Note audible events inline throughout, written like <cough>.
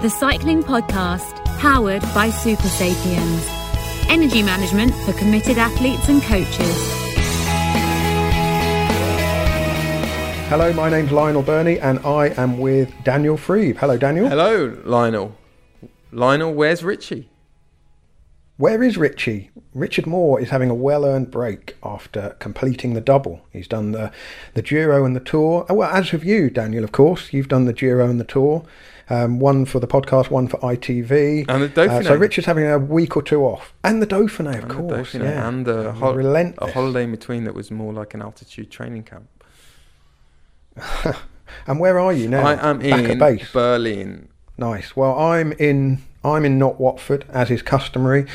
the cycling podcast powered by Supersapiens. Energy management for committed athletes and coaches. Hello, my name's Lionel Birnie and I am with Daniel Friebe. Hello, Daniel. Hello, Lionel. Lionel, where's Richie? Where is Richie? Richard Moore is having a well-earned break after completing the double. He's done the the Giro and the Tour. Oh, well, as have you, Daniel. Of course, you've done the Giro and the Tour. Um, one for the podcast, one for ITV. And the Dauphiné. Uh, so Richard's having a week or two off, and the Dauphiné, of And the course. Dauphiné, yeah, and a, hol- a holiday in between that was more like an altitude training camp. <laughs> And where are you now? I am Back in base. Berlin. Nice. Well, I'm in I'm in not Watford as is customary.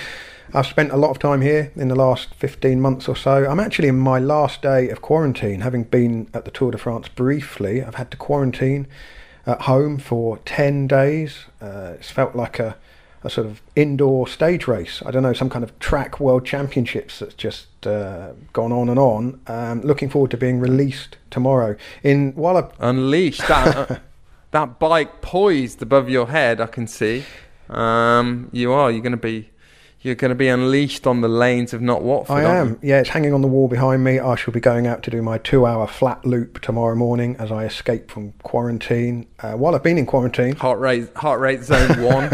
I've spent a lot of time here in the last 15 months or so. I'm actually in my last day of quarantine, having been at the Tour de France briefly. I've had to quarantine at home for 10 days. Uh, it's felt like a, a sort of indoor stage race. I don't know, some kind of track world championships that's just uh, gone on and on. Um, looking forward to being released tomorrow. In while I Unleashed. That, uh, <laughs> that bike poised above your head, I can see. Um, you are. You're going to be. You're going to be unleashed on the lanes of not Watford. I am. Yeah, it's hanging on the wall behind me. I shall be going out to do my two-hour flat loop tomorrow morning as I escape from quarantine. Uh, while I've been in quarantine. Heart rate. Heart rate zone <laughs> one.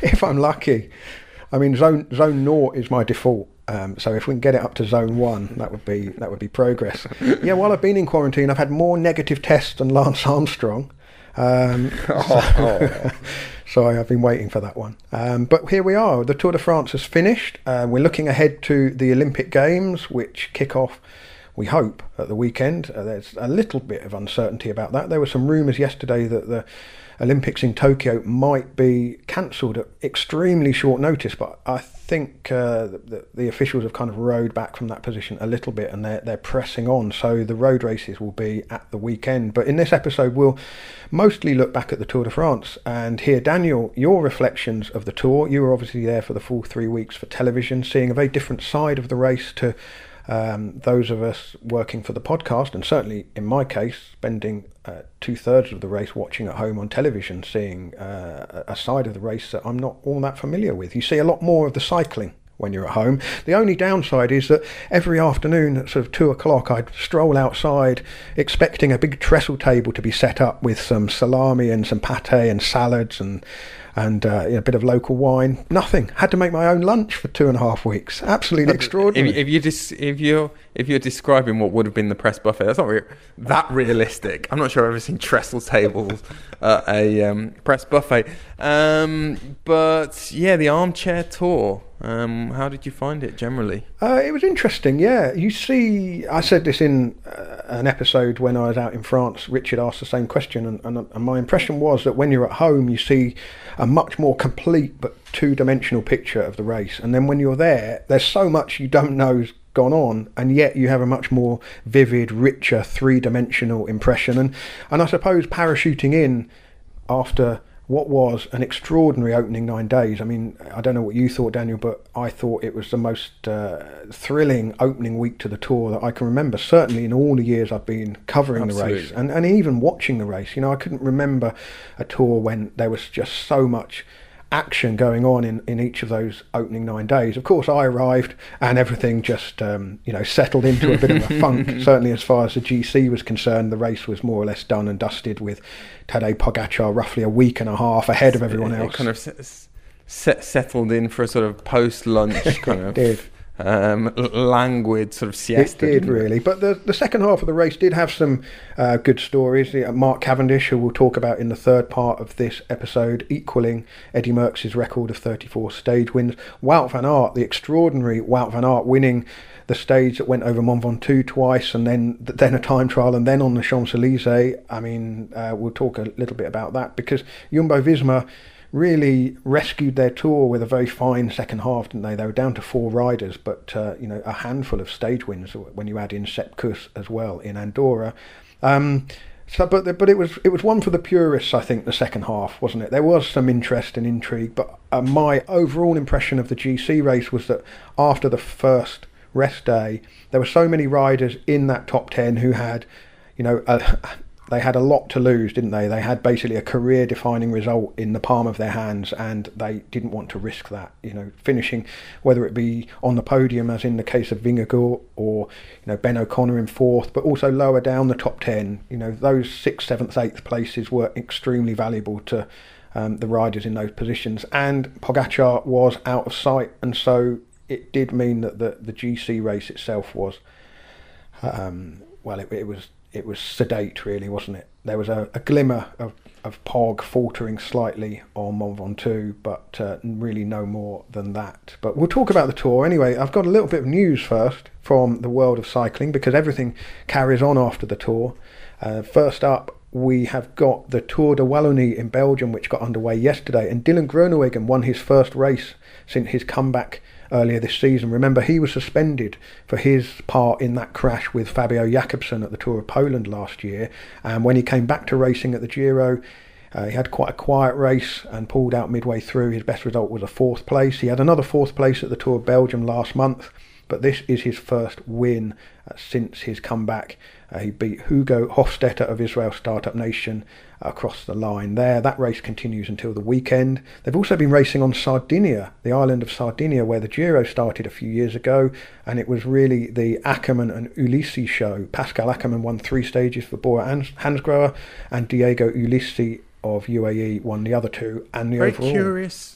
if I'm lucky, I mean zone zone naught is my default. Um, so if we can get it up to zone one, that would be that would be progress. <laughs> yeah, while I've been in quarantine, I've had more negative tests than Lance Armstrong. Um, <laughs> Oh. so I've been waiting for that one. Um, but here we are. The Tour de France has finished. Uh, we're looking ahead to the Olympic Games, which kick off, we hope, at the weekend. Uh, there's a little bit of uncertainty about that. There were some rumours yesterday that the Olympics in Tokyo might be cancelled at extremely short notice, but I think uh, the, the officials have kind of rowed back from that position a little bit and they're, they're pressing on. So the road races will be at the weekend. But in this episode, we'll mostly look back at the Tour de France and hear, Daniel, your reflections of the Tour. You were obviously there for the full three weeks for television, seeing a very different side of the race to um, those of us working for the podcast, and certainly in my case, spending uh, two thirds of the race watching at home on television, seeing uh, a side of the race that I'm not all that familiar with. You see a lot more of the cycling when you're at home. The only downside is that every afternoon at sort of two o'clock, I'd stroll outside expecting a big trestle table to be set up with some salami and some pate and salads and and uh, a bit of local wine. Nothing. Had to make my own lunch for two and a half weeks. Absolutely extraordinary. If, if you dis- if you if you're describing what would have been the press buffet, that's not re- that realistic. I'm not sure I've ever seen trestle tables <laughs> at a um, press buffet. Um, but yeah, the armchair tour. Um, how did you find it generally? Uh, it was interesting, yeah. You see, I said this in uh, an episode when I was out in France. Richard asked the same question, and, and, and my impression was that when you're at home, you see a much more complete but two dimensional picture of the race. And then when you're there, there's so much you don't know's gone on, and yet you have a much more vivid, richer, three dimensional impression. And, and I suppose parachuting in after what was an extraordinary opening nine days. I mean, I don't know what you thought, Daniel, but I thought it was the most uh, thrilling opening week to the tour that I can remember. Certainly in all the years I've been covering the race and, and even watching the race. You know, I couldn't remember a tour when there was just so much action going on in, in each of those opening nine days. Of course, I arrived and everything just um, you know settled into a bit of a funk. <laughs> Certainly, as far as the GC was concerned, the race was more or less done and dusted with Tadej Pogacar roughly a week and a half ahead of everyone It- else. It kind of set, settled in for a sort of post lunch <laughs> kind of. Um, languid sort of It siesta. did didn't it? really, but the the second half of the race did have some uh, good stories. Mark Cavendish, who we'll talk about in the third part of this episode, equaling Eddie Merckx's record of 34 stage wins. Wout van Aert, the extraordinary Wout van Aert, winning the stage that went over Mont Ventoux twice, and then then a time trial, and then on the Champs Elysees. I mean, uh, we'll talk a little bit about that because Jumbo Visma really rescued their tour with a very fine second half, didn't they? They were down to four riders, but uh, you know a handful of stage wins when you add in Sepp as well in Andorra. Um, so, but but it was it was one for the purists, I think. The second half, wasn't it? There was some interest and intrigue, but uh, my overall impression of the GC race was that after the first rest day, there were so many riders in that top ten who had, you know, a, they had a lot to lose, didn't they? They had basically a career-defining result in the palm of their hands, and they didn't want to risk that. You know, finishing whether it be on the podium, as in the case of Vingegaard, or you know Ben O'Connor in fourth, but also lower down the top ten. You know, those sixth, seventh, eighth places were extremely valuable to um, the riders in those positions, and Pogacar was out of sight, and so it did mean that the the GC race itself was. Um, well, it, it was it was sedate, really, wasn't it? There was a, a glimmer of, of Pog faltering slightly on Mont Ventoux, but uh, really no more than that. But we'll talk about the tour anyway. I've got a little bit of news first from the world of cycling because everything carries on after the tour. Uh, first up, we have got the Tour de Wallonie in Belgium, which got underway yesterday, and Dylan Groenewegen won his first race since his comeback earlier this season. Remember, he was suspended for his part in that crash with Fabio Jakobsen at the Tour of Poland last year. And when he came back to racing at the Giro, uh, he had quite a quiet race and pulled out midway through. His best result was a fourth place. He had another fourth place at the Tour of Belgium last month, but this is his first win uh, since his comeback. Uh, he beat Hugo Hofstetter of Israel Startup Nation across the line there. That race continues until the weekend. They've also been racing on Sardinia, the island of Sardinia, where the Giro started a few years ago, and it was really the Ackermann and Ulissi show. Pascal Ackermann won three stages for Bora Hansgrohe, and Diego Ulissi of UAE won the other two, and the Very overall. curious.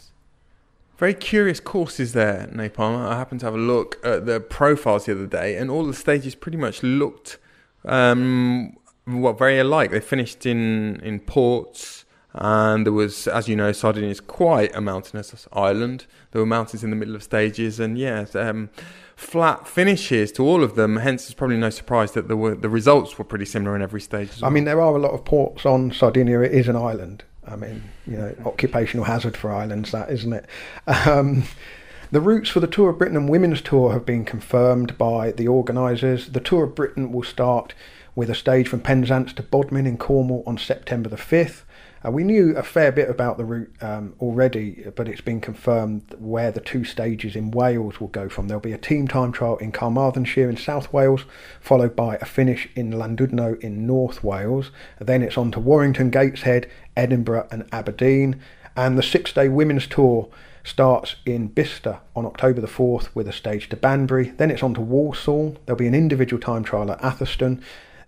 Very curious courses there, Napalm. I happened to have a look at the profiles the other day, and all the stages pretty much looked um, what very alike. They finished in in ports, and there was, as you know, Sardinia is quite a mountainous island. There were mountains in the middle of stages, and yeah, um, flat finishes to all of them. Hence, it's probably no surprise that the were, the results were pretty similar in every stage. as I mean, there are a lot of ports on Sardinia. It is an island. I mean, you know, occupational hazard for islands, that isn't it? Um, the routes for the Tour of Britain and Women's Tour have been confirmed by the organisers. The Tour of Britain will start with a stage from Penzance to Bodmin in Cornwall on September the 5th. Uh, we knew a fair bit about the route um, already, but it's been confirmed where the two stages in Wales will go from. There'll be a team time trial in Carmarthenshire in South Wales, followed by a finish in Llandudno in North Wales. Then it's on to Warrington, Gateshead, Edinburgh, and Aberdeen. And the six day women's tour starts in Bicester on October the 4th with a stage to Banbury. Then it's on to Walsall. There'll be an individual time trial at Atherstone.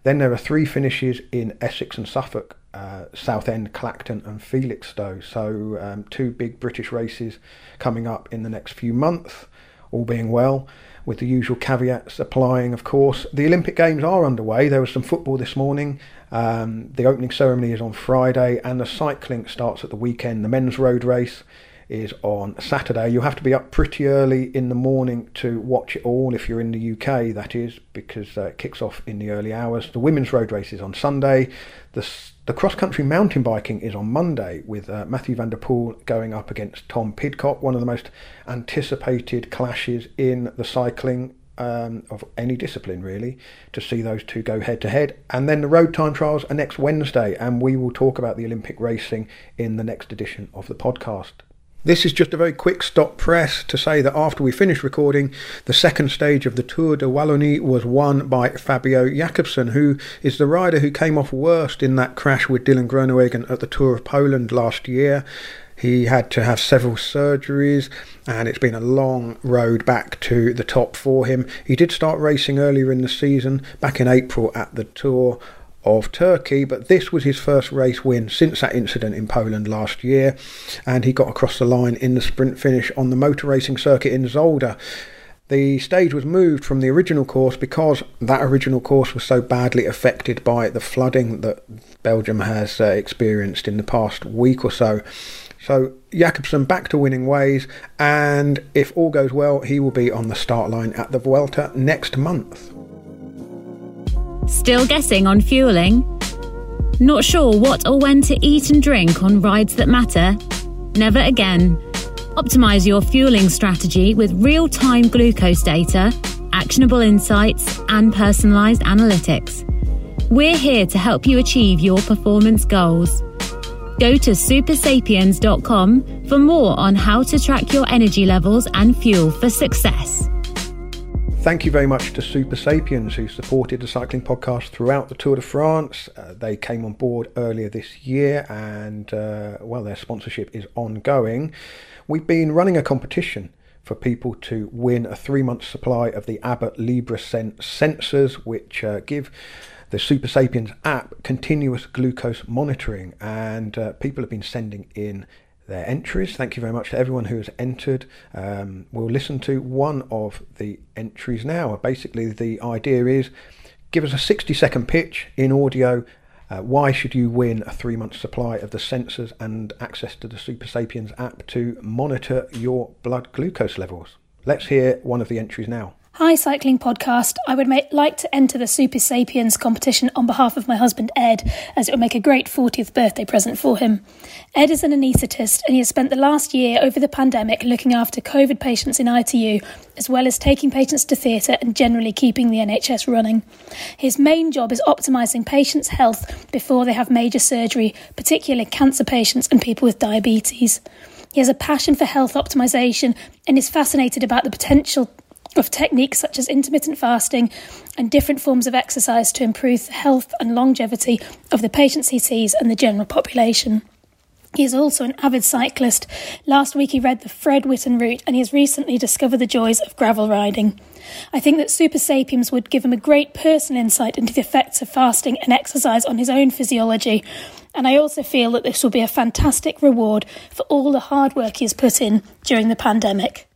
Then there are three finishes in Essex and Suffolk, uh, Southend, Clacton, and Felixstowe. So, um, two big British races coming up in the next few months, all being well, with the usual caveats applying, of course. The Olympic Games are underway. There was some football this morning. Um, the opening ceremony is on Friday, and the cycling starts at the weekend. The men's road race is on Saturday. You'll have to be up pretty early in the morning to watch it all if you're in the UK, that is, because uh, it kicks off in the early hours. The women's road race is on Sunday. The, the cross country mountain biking is on Monday with uh, Mathieu van der Poel going up against Tom Pidcock, one of the most anticipated clashes in the cycling um, of any discipline, really, to see those two go head to head. And then the road time trials are next Wednesday, and we will talk about the Olympic racing in the next edition of the podcast. This is just a very quick stop press to say that after we finished recording, the second stage of the Tour de Wallonie was won by Fabio Jakobsen, who is the rider who came off worst in that crash with Dylan Groenewegen at the Tour of Poland last year. He had to have several surgeries, and it's been a long road back to the top for him. He did start racing earlier in the season, back in April at the Tour of Turkey, but this was his first race win since that incident in Poland last year, and he got across the line in the sprint finish on the motor racing circuit in Zolder. The stage was moved from the original course because that original course was so badly affected by the flooding that Belgium has uh, experienced in the past week or so. So Jakobsen back to winning ways, and if all goes well, he will be on the start line at the Vuelta next month. Still guessing on fueling? Not sure what or when to eat and drink on rides that matter? Never again. Optimize your fueling strategy with real time glucose data, actionable insights, and personalized analytics. We're here to help you achieve your performance goals. Go to supersapiens.com for more on how to track your energy levels and fuel for success. Thank you very much to Supersapiens who supported the cycling podcast throughout the Tour de France. Uh, they came on board earlier this year and, uh, well, their sponsorship is ongoing. We've been running a competition for people to win a three month supply of the Abbott LibreSense sensors, which uh, give the Supersapiens app continuous glucose monitoring. And uh, people have been sending in their entries. Thank you very much to everyone who has entered. Um, we'll listen to one of the entries now. Basically, the idea is give us a 60 second pitch in audio. Uh, why should you win a three month supply of the sensors and access to the Supersapiens app to monitor your blood glucose levels? Let's hear one of the entries now. Hi, Cycling Podcast. I would make, like to enter the Supersapiens competition on behalf of my husband Ed, as it would make a great 40th birthday present for him. Ed is an anaesthetist and he has spent the last year over the pandemic looking after COVID patients in ITU, as well as taking patients to theatre and generally keeping the NHS running. His main job is optimising patients' health before they have major surgery, particularly cancer patients and people with diabetes. He has a passion for health optimisation and is fascinated about the potential of techniques such as intermittent fasting and different forms of exercise to improve the health and longevity of the patients he sees and the general population. He is also an avid cyclist. Last week he read the Fred Whitton route and he has recently discovered the joys of gravel riding. I think that Supersapiens would give him a great personal insight into the effects of fasting and exercise on his own physiology. And I also feel that this will be a fantastic reward for all the hard work he has put in during the pandemic.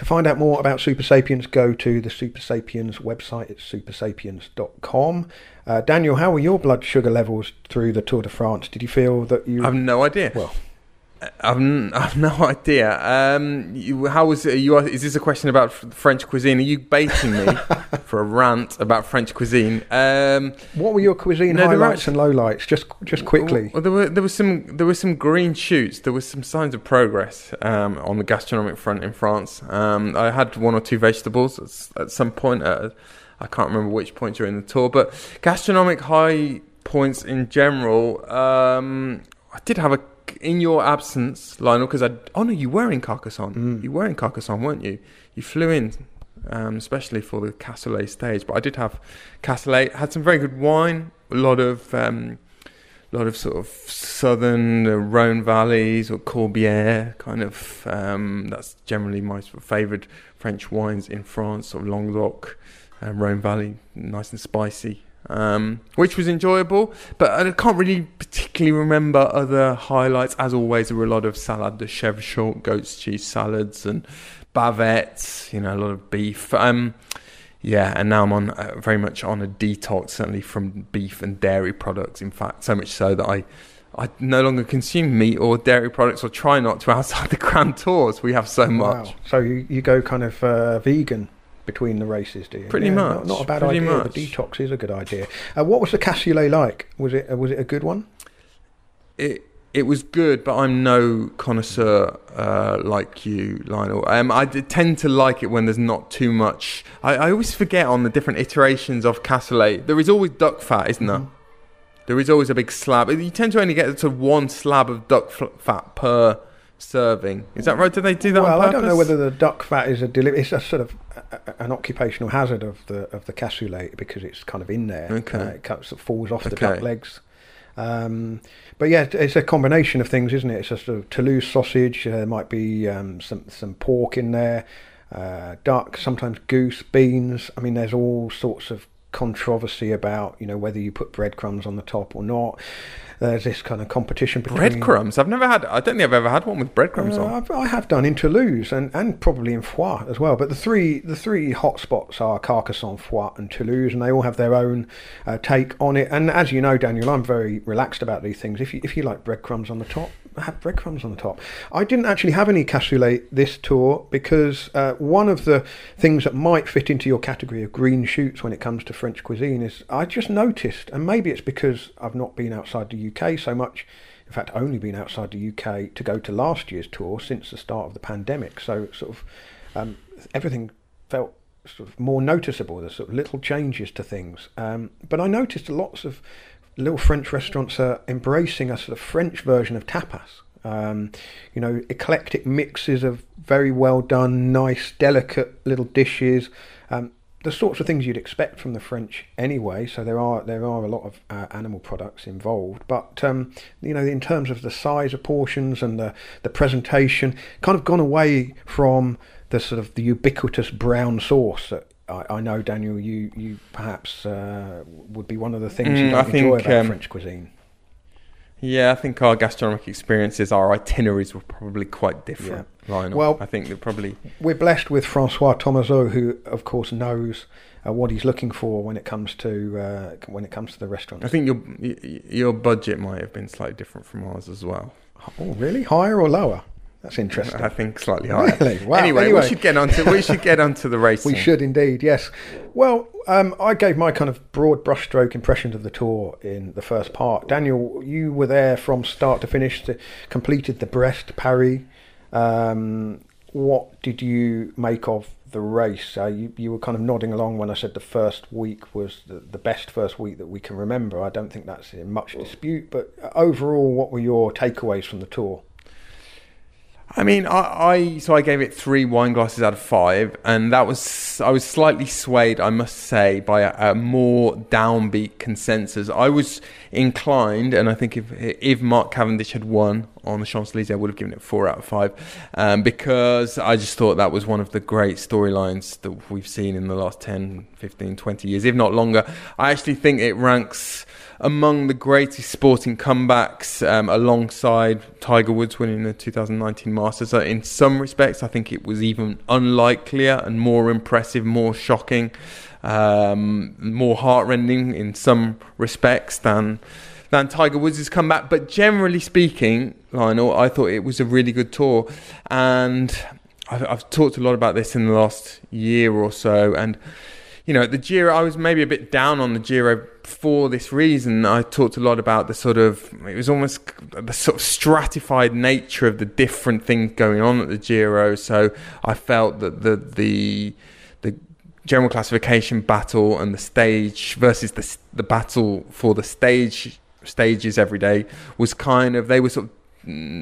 To find out more about Supersapiens, go to the Supersapiens website. It's supersapiens.com. Uh, Daniel, how were your blood sugar levels through the Tour de France? Did you feel that you. I've no idea. Well, I've, n- <laughs> I've no idea. Um, you, how was it? You, is this a question about French cuisine? Are you baiting me <laughs> for a rant about French cuisine? Um, what were your cuisine No, were highlights and lowlights? Just just quickly. Well, there were there was some there were some green shoots. There were some signs of progress um, on the gastronomic front in France. Um, I had one or two vegetables at, at some point. At, I can't remember which point during the tour, but gastronomic high points in general. Um, I did have a in your absence, Lionel, because I oh no, you were in Carcassonne. Mm. You were in Carcassonne, weren't you? You flew in. Um, especially for the Cassoulet stage, but I did have Cassoulet. Had some very good wine, a lot of um, a lot of sort of southern uh, Rhone valleys or Corbière kind of. Um, that's generally my sort of favoured French wines in France, sort of Languedoc, uh, Rhone Valley, nice and spicy, um, which was enjoyable. But I can't really particularly remember other highlights. As always, there were a lot of salad de chaud, goat's cheese salads, and bavettes. You know, a lot of beef. Um, yeah, and now I'm on uh, very much on a detox, certainly from beef and dairy products. In fact, so much so that I, I no longer consume meat or dairy products, or try not to outside the <laughs> Grand Tours. We have so much. Wow. So you, you go kind of uh, vegan between the races, do you? Pretty Yeah, much, Not, not a bad idea. much. The detox is a good idea. Uh, what was the cassoulet like? Was it uh, was it a good one? It it was good, but I'm no connoisseur uh, like you, Lionel. Um, I d- tend to like it when there's not too much. I, I always forget on the different iterations of cassoulet. There is always duck fat, isn't there? Mhm. There is always a big slab. You tend to only get to one slab of duck fat per serving. Is that right? Do they do that? well, I don't know whether the duck fat is a deli- It's a sort of a, an occupational hazard of the of the cassoulet because it's kind of in there. Okay. Uh, it cuts, it falls off the Okay. duck legs. Um, but yeah, it's a combination of things, isn't it? It's a sort of Toulouse sausage. Uh, there might be um, some some pork in there, uh, duck, sometimes goose, beans. I mean, there's all sorts of controversy about you know whether you put breadcrumbs on the top or not. There's this kind of competition between breadcrumbs. I've never had. I don't think I've ever had one with breadcrumbs uh, on. I've, I have done in Toulouse and, and probably in Foix as well. But the three the three hotspots are Carcassonne, Foix, and Toulouse, and they all have their own uh, take on it. And as you know, Daniel, I'm very relaxed about these things. If you if you like breadcrumbs on the top, have breadcrumbs on the top. I didn't actually have any cassoulet this tour because uh, one of the things that might fit into your category of green shoots when it comes to French cuisine is I just noticed, and maybe it's because I've not been outside the UK so much in fact, only been outside the UK to go to last year's tour since the start of the pandemic. So sort of um, everything felt sort of more noticeable. There's sort of little changes to things. Um, but I noticed lots of little French restaurants are embracing a sort of French version of tapas. Um, you know, eclectic mixes of very well done, nice, delicate little dishes. Um, the sorts of things you'd expect from the French anyway. So there are there are a lot of uh, animal products involved, but um, you know, in terms of the size of portions and the the presentation, kind of gone away from the sort of the ubiquitous brown sauce that I, I know, Daniel, you you perhaps uh, would be one of the things you Mm, I don't enjoy think, about um, French cuisine. Yeah, I think our gastronomic experiences, our itineraries were probably quite different. Lionel. Well- I think they're probably We're blessed with Francois Thomazeau, who of course knows uh, what he's looking for when it comes to uh, when it comes to the restaurant. I think your your budget might have been slightly different from ours as well. Oh, really? Higher or lower? That's interesting. I think slightly higher. Really? Wow. Anyway, Anyway. we should get on to we should get on to the <laughs> racing. We should indeed, yes. Well, um, I gave my kind of broad brushstroke impressions of the tour in the first part. Daniel, you were there from start to finish, to, completed the Brest Paris. Um, what did you make of the race? Uh, you, you were kind of nodding along when I said the first week was the, the best first week that we can remember. I don't think that's in much dispute, but overall, what were your takeaways from the tour? I mean, I, I so I gave it three wine glasses out of five, and that was I was slightly swayed, I must say, by a, a more downbeat consensus. I was inclined, and I think if if Mark Cavendish had won on the Champs Elysees, I would have given it four out of five, um, because I just thought that was one of the great storylines that we've seen in the last 10, 15, 20 years, if not longer. I actually think it ranks among the greatest sporting comebacks um, alongside Tiger Woods winning the 2019 Masters. Uh, in some respects, I think it was even unlikelier and more impressive, more shocking, um, more heartrending in some respects than than Tiger Woods' comeback. But generally speaking, Lionel, I thought it was a really good tour, and I've, I've talked a lot about this in the last year or so, and you know, the Giro, I was maybe a bit down on the Giro for this reason. I talked a lot about the sort of, it was almost the sort of stratified nature of the different things going on at the Giro. So I felt that the, the, the general classification battle and the stage versus the, the battle for the stage stages every day was kind of, they were sort of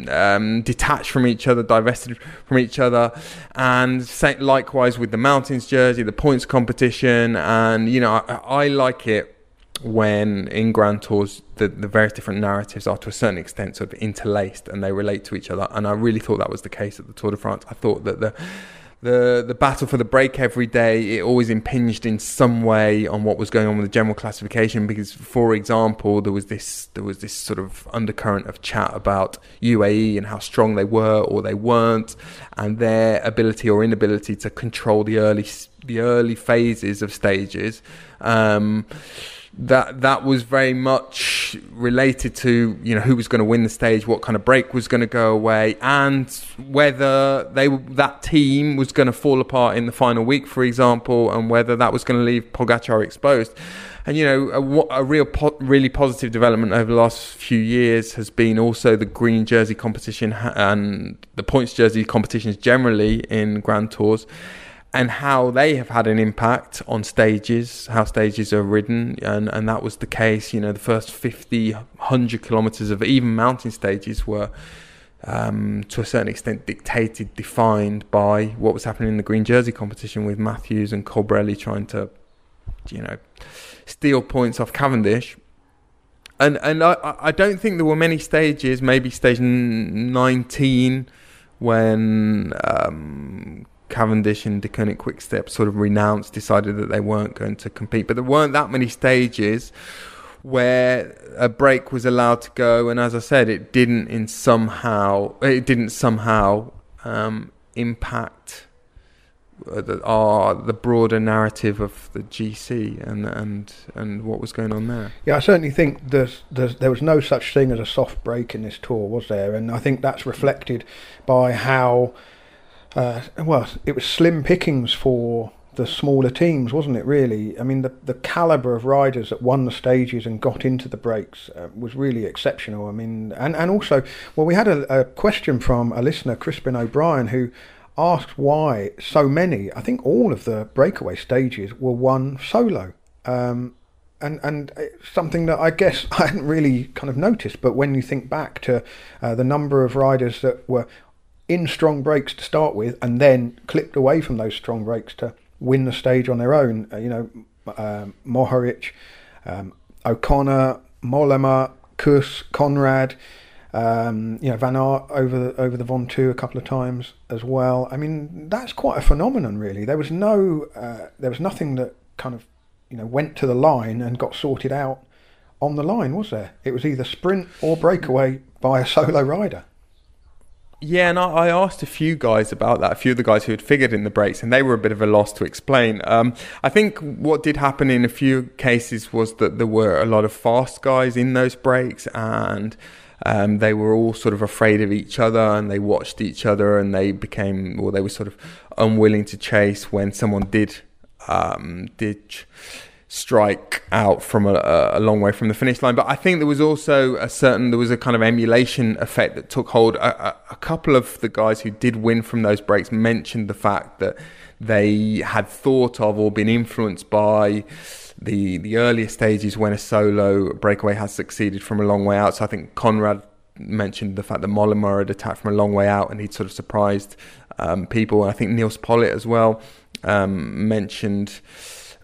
um, detached from each other, divested from each other, and sa- likewise with the mountains jersey, the points competition, and you know I, I like it when in Grand Tours the, the various different narratives are to a certain extent sort of interlaced and they relate to each other, and I really thought that was the case at the Tour de France. I thought that the the the battle for the break every day it always impinged in some way on what was going on with the general classification because for example there was this there was this sort of undercurrent of chat about UAE and how strong they were or they weren't and their ability or inability to control the early the early phases of stages um, that that was very much related to you know who was going to win the stage, what kind of break was going to go away, and whether they that team was going to fall apart in the final week, for example, and whether that was going to leave Pogacar exposed. And you know a, a real po- really positive development over the last few years has been also the green jersey competition and the points jersey competitions generally in Grand Tours and how they have had an impact on stages, how stages are ridden, and, and that was the case. You know, the first 50, 100 kilometres of even mountain stages were, um, to a certain extent, dictated, defined by what was happening in the green jersey competition with Matthews and Colbrelli trying to, you know, steal points off Cavendish. And and I, I don't think there were many stages, maybe stage 19, when um, Cavendish and Deceuninck Quickstep sort of renounced, decided that they weren't going to compete. But there weren't that many stages where a break was allowed to go, and as I said, it didn't in somehow it didn't somehow um, impact the, uh, the broader narrative of the GC and and and what was going on there. Yeah, I certainly think there's, there's, there was no such thing as a soft break in this tour, was there? And I think that's reflected by how, uh, well, it was slim pickings for the smaller teams, wasn't it? Really, I mean, the the caliber of riders that won the stages and got into the breaks uh, was really exceptional. I mean, and and also, well, we had a, a question from a listener, Crispin O'Brien, who asked why so many, I think all of the breakaway stages were won solo. Um, and and something that I guess <laughs> I hadn't really kind of noticed, but when you think back to uh, the number of riders that were in strong breaks to start with, and then clipped away from those strong breaks to win the stage on their own. Uh, you know, uh, Mohoric, um, O'Connor, Mollema, Kuss, Konrad. Um, you know, Van Aert over the, over the Ventoux a couple of times as well. I mean, that's quite a phenomenon, really. There was no, uh, there was nothing that kind of, you know, went to the line and got sorted out on the line, was there? It was either sprint or breakaway by a <laughs> solo rider. Yeah, and I, I, asked a few guys about that, a few of the guys who had figured in the breaks, and they were a bit of a loss to explain. Um, I think what did happen in a few cases was that there were a lot of fast guys in those breaks, and um, they were all sort of afraid of each other, and they watched each other, and they became, or they were sort of unwilling to chase when someone did um, did strike out from a, a, long way from the finish line. But I think there was also a certain, there was a kind of emulation effect that took hold. A, a, a couple of the guys who did win from those breaks mentioned the fact that they had thought of or been influenced by the the earlier stages when a solo breakaway has succeeded from a long way out. So I think Konrad mentioned the fact that Mollema had attacked from a long way out and he'd sort of surprised um, people. And I think Nils Politt as well um, mentioned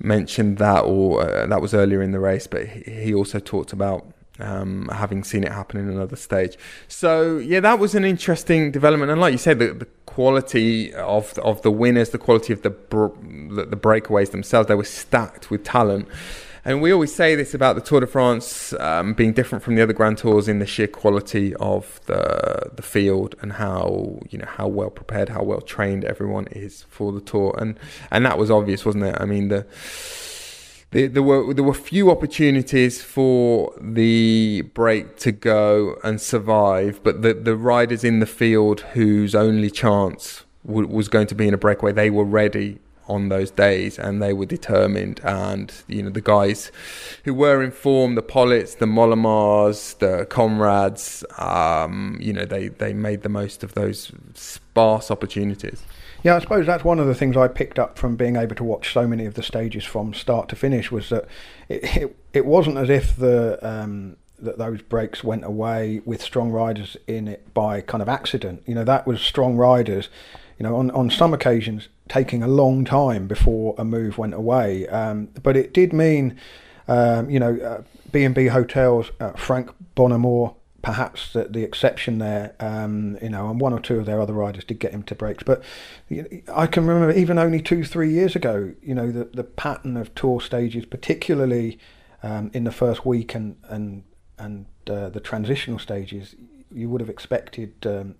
mentioned that, or uh, that was earlier in the race, but he also talked about um, having seen it happen in another stage. So yeah, that was an interesting development, and like you said, the, the quality of of the winners, the quality of the, the the breakaways themselves, they were stacked with talent. And we always say this about the Tour de France um, being different from the other Grand Tours in the sheer quality of the the field and how you know how well prepared, how well trained everyone is for the tour, and and that was obvious, wasn't it? I mean the. there were there were few opportunities for the break to go and survive, but the the riders in the field whose only chance was going to be in a breakaway, they were ready on those days and they were determined and you know the guys who were informed the Politts the Mollemas the Konrads, um, you know they they made the most of those sparse opportunities. Yeah I suppose that's one of the things I picked up from being able to watch so many of the stages from start to finish was that it it, it wasn't as if the um, that those breaks went away with strong riders in it by kind of accident. You know that was strong riders you know on on some occasions taking a long time before a move went away. Um, but it did mean, um, you know, uh, B&B Hotels, uh, Franck Bonnamour, perhaps the, the exception there, um, you know, and one or two of their other riders did get him to breaks. But I can remember even only two, three years ago, you know, the, the pattern of tour stages, particularly um, in the first week and, and, and uh, the transitional stages, you would have expected um,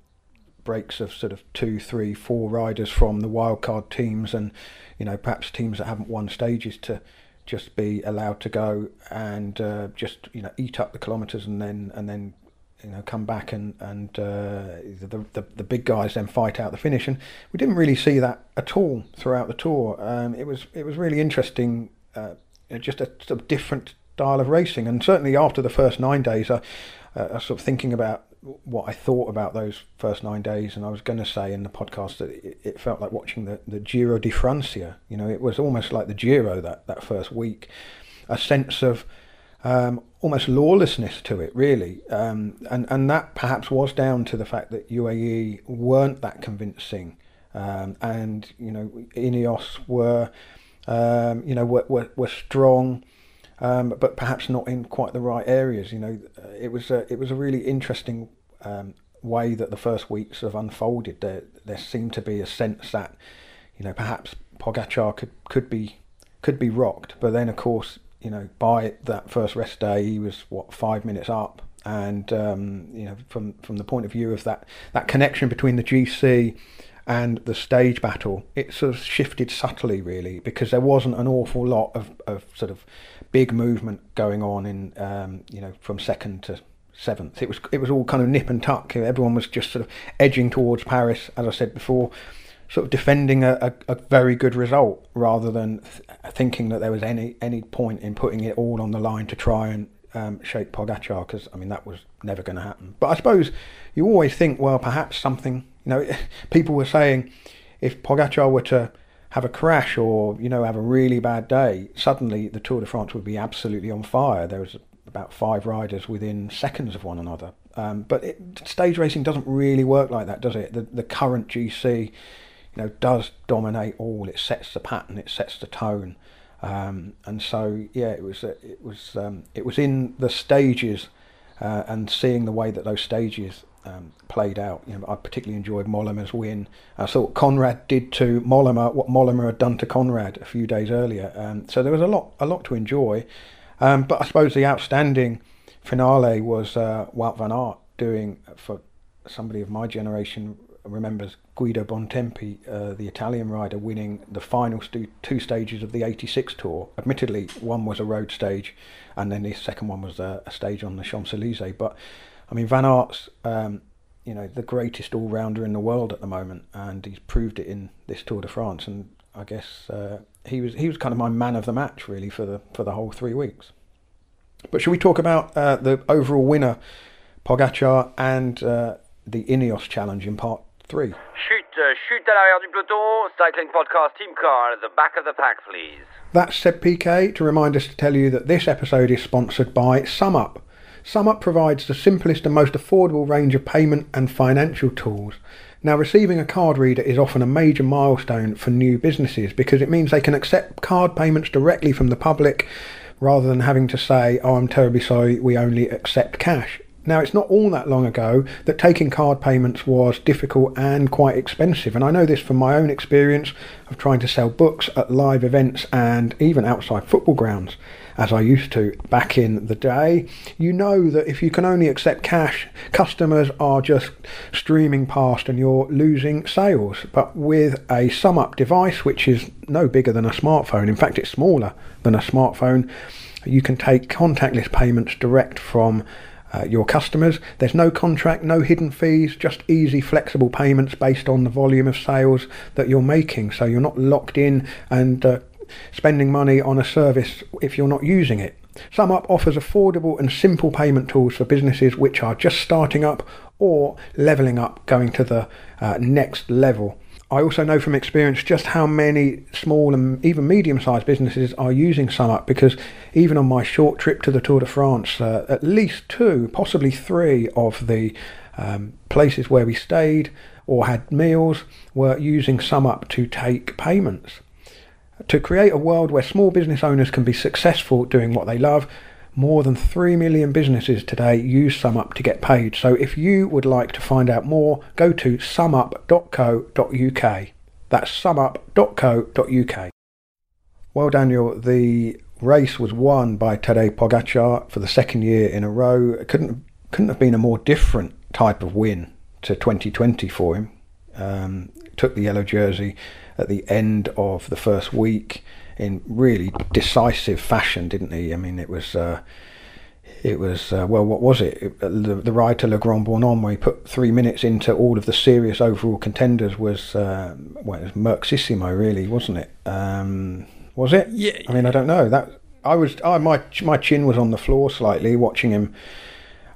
breaks of sort of two, three, four riders from the wildcard teams, and you know perhaps teams that haven't won stages to just be allowed to go and uh, just you know eat up the kilometres and then and then you know come back and and uh, the, the the big guys then fight out the finish and we didn't really see that at all throughout the tour. Um, it was it was really interesting, uh, just a sort of different style of racing and certainly after the first nine days, I, uh, sort of thinking about what I thought about those first nine days, and I was going to say in the podcast that it, it, felt like watching the, the Giro di Francia. You know, it was almost like the Giro that, that first week, a sense of um, almost lawlessness to it, really, um, and and that perhaps was down to the fact that UAE weren't that convincing, um, and you know, Ineos were, um, you know, were, were, were strong um, but perhaps not in quite the right areas. You know, it was a, it was a really interesting um, way that the first weeks have unfolded. There there seemed to be a sense that you know perhaps Pogacar could could be could be rocked, but then of course you know by that first rest day he was what five minutes up. And um, you know, from from the point of view of that that connection between the GC and the stage battle, it sort of shifted subtly, really, because there wasn't an awful lot of, of sort of big movement going on in um, you know from second to seventh. It was it was all kind of nip and tuck. Everyone was just sort of edging towards Paris, as I said before, sort of defending a, a, a very good result rather than th- thinking that there was any any point in putting it all on the line to try and um, shake Pogacar because I mean that was never going to happen. But I suppose you always think, well, perhaps something. You know, <laughs> people were saying if Pogacar were to have a crash or you know have a really bad day, suddenly the Tour de France would be absolutely on fire. There was about five riders within seconds of one another, Um, but it, stage racing doesn't really work like that, does it? The, the current GC, you know, does dominate all. It sets the pattern, it sets the tone, um, and so yeah, it was it was um, it was in the stages uh, and seeing the way that those stages um, played out. You know, I particularly enjoyed Mollema's win. I thought Konrad did to Mollema what Mollema had done to Konrad a few days earlier. Um, so there was a lot, a lot to enjoy. Um, but I suppose the outstanding finale was uh, Wout van Aert doing for somebody of my generation remembers Guido Bontempi, uh, the Italian rider, winning the final stu- two stages of the 86 tour. Admittedly, one was a road stage, and then the second one was a, a stage on the Champs Elysees. But I mean, Van Aert's, um, you know, the greatest all rounder in the world at the moment, and he's proved it in this Tour de France. And I guess uh, he was he was kind of my man of the match really for the for the whole three weeks. But should we talk about uh, the overall winner, Pogacar, and uh, the Ineos Challenge in part three? Chute, uh, chute à l'arrière du peloton, cycling podcast team car at the back of the pack, please. That's said PK to remind us to tell you that this episode is sponsored by SumUp. SumUp provides the simplest and most affordable range of payment and financial tools. Now, receiving a card reader is often a major milestone for new businesses because it means they can accept card payments directly from the public rather than having to say, Oh, I'm terribly sorry, we only accept cash. Now, it's not all that long ago that taking card payments was difficult and quite expensive, and I know this from my own experience of trying to sell books at live events and even outside football grounds as I used to back in the day. You know that if you can only accept cash, customers are just streaming past and you're losing sales. But with a SumUp device, which is no bigger than a smartphone, in fact, it's smaller than a smartphone, you can take contactless payments direct from uh, your customers. There's no contract, no hidden fees, just easy, flexible payments based on the volume of sales that you're making. So you're not locked in and uh, spending money on a service if you're not using it. SumUp offers affordable and simple payment tools for businesses which are just starting up or leveling up, going to the uh, next level. I also know from experience just how many small and even medium sized businesses are using SumUp because even on my short trip to the Tour de France, uh, at least two, possibly three of the um, places where we stayed or had meals were using SumUp to take payments. To create a world where small business owners can be successful doing what they love, more than 3 million businesses today use SumUp to get paid. So if you would like to find out more, go to sumup.co.uk. That's sumup.co.uk. Well, Daniel, the race was won by Tadej Pogacar for the second year in a row. It couldn't couldn't have been a more different type of win to 2020 for him. Um, took the yellow jersey at the end of the first week in really decisive fashion, didn't he? I mean, it was. Uh, it was uh, well. What was it? it the, the, ride to Le Grand Bornand, where he put three minutes into all of the serious overall contenders, was uh, well, it was Merckxissimo, really, wasn't it? Um, was it? Yeah. I mean, I don't know. That I was. I my my chin was on the floor slightly watching him.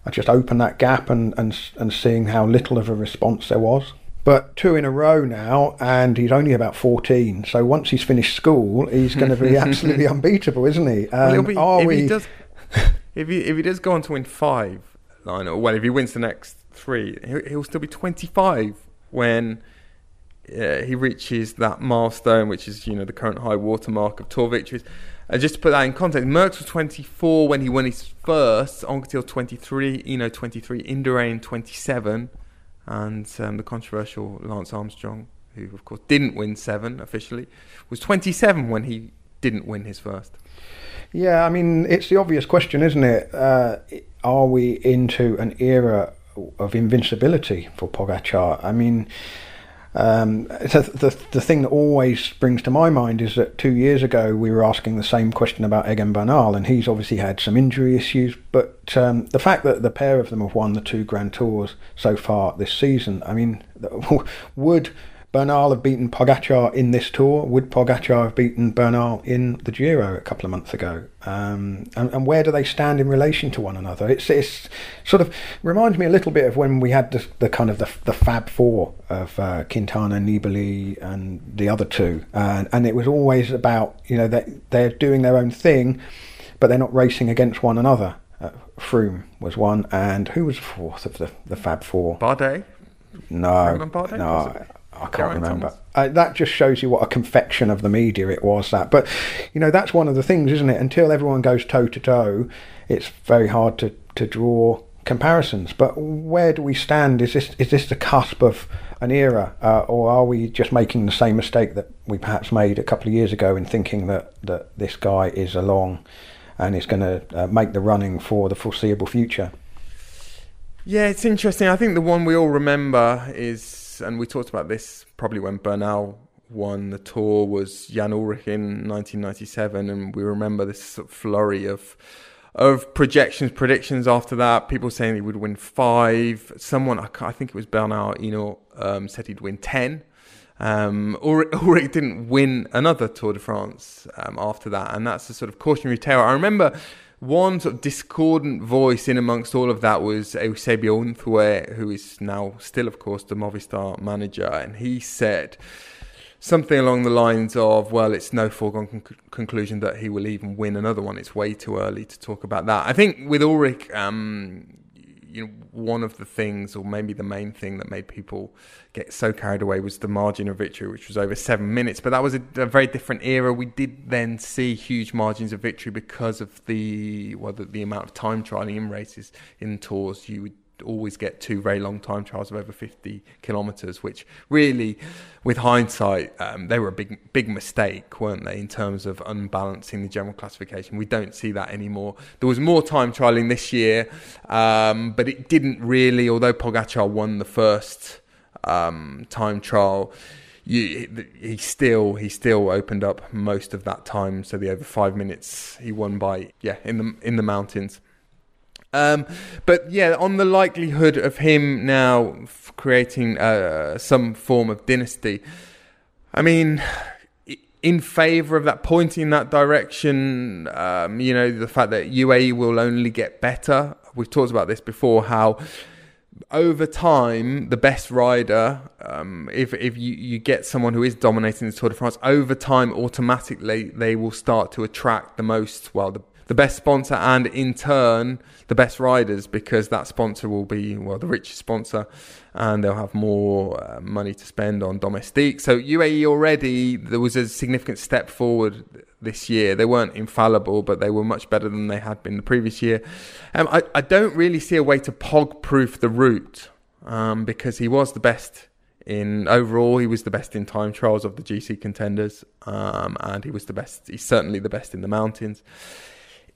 I just opened that gap and and and seeing how little of a response there was but two in a row now, and he's only about 14. So once he's finished school, he's going to be <laughs> absolutely unbeatable, isn't he? Um, well, be, are if we? He does, <laughs> if he if he does go on to win five, Lionel, well, if he wins the next three, he'll, he'll still be 25 when uh, he reaches that milestone, which is you know the current high watermark of tour victories. And just to put that in context, Merckx was 24 when he won his first, Anquetil 23, you know 23, Indurain 27 and um, the controversial Lance Armstrong, who of course didn't win seven officially, was 27 when he didn't win his first. Yeah, I mean it's the obvious question, isn't it? Uh, are we into an era of invincibility for Pogacar? I mean. Um, so the the thing that always springs to my mind is that two years ago we were asking the same question about Egan Bernal, and he's obviously had some injury issues. But um, the fact that the pair of them have won the two Grand Tours so far this season, I mean, <laughs> would Bernal have beaten Pogacar in this tour? Would Pogacar have beaten Bernal in the Giro a couple of months ago? Um, and, and, where do they stand in relation to one another? It's, it's sort of reminds me a little bit of when we had the, the kind of the, the Fab Four of uh, Quintana, Nibali, and the other two, and, and it was always about you know that they're doing their own thing, but they're not racing against one another. Uh, Froome was one, and who was fourth of the, the Fab Four? Bardet. No, Bardet, no, I, can't remember. Uh, that just shows you what a confection of the media it was. That, but you know, that's one of the things, isn't it? Until everyone goes toe to toe, it's very hard to to draw comparisons. But where do we stand? Is this is this the cusp of an era, uh, or are we just making the same mistake that we perhaps made a couple of years ago in thinking that that this guy is along and is going to uh, make the running for the foreseeable future? Yeah, it's interesting. I think the one we all remember is, and we talked about this probably when Bernal won the tour, was Jan Ullrich in 1997, and we remember this sort of flurry of of projections, predictions after that. People saying he would win five. Someone, I, I think it was Bernal, you know, um, said he'd win ten. Um, Ullrich, <laughs> Ullrich didn't win another Tour de France um, after that, and that's a sort of cautionary tale. I remember one sort of discordant voice in amongst all of that was Eusebio Unzué, who is now still, of course, the Movistar manager, and he said something along the lines of, "Well, it's no foregone con- conclusion that he will even win another one. It's way too early to talk about that." I think with Ullrich, um, you know, one of the things, or maybe the main thing that made people get so carried away was the margin of victory, which was over seven minutes. But that was a, a very different era. We did then see huge margins of victory because of the well, the, the amount of time trialing in races in tours. You would always get two very long time trials of over 50 kilometers which really with hindsight um, they were a big big mistake weren't they in terms of unbalancing the general classification? We don't see that anymore. There was more time trialing this year um, but it didn't really although Pogacar won the first um, time trial you, he still he still opened up most of that time. So the over 5 minutes he won by yeah in the in the mountains um, but yeah, on the likelihood of him now f- creating uh, some form of dynasty, I mean, in favour of that, pointing in that direction, um, you know, the fact that UAE will only get better. We've talked about this before, how over time, the best rider, um, if if you, you get someone who is dominating the Tour de France, over time, automatically they will start to attract the most, well, the, the best sponsor and in turn the best riders because that sponsor will be, well, the richest sponsor and they'll have more uh, money to spend on domestique. So UAE already, there was a significant step forward this year. They weren't infallible, but they were much better than they had been the previous year. Um, I, I don't really see a way to pog proof the route um, because he was the best in overall. He was the best in time trials of the GC contenders, um, and he was the best. He's certainly the best in the mountains.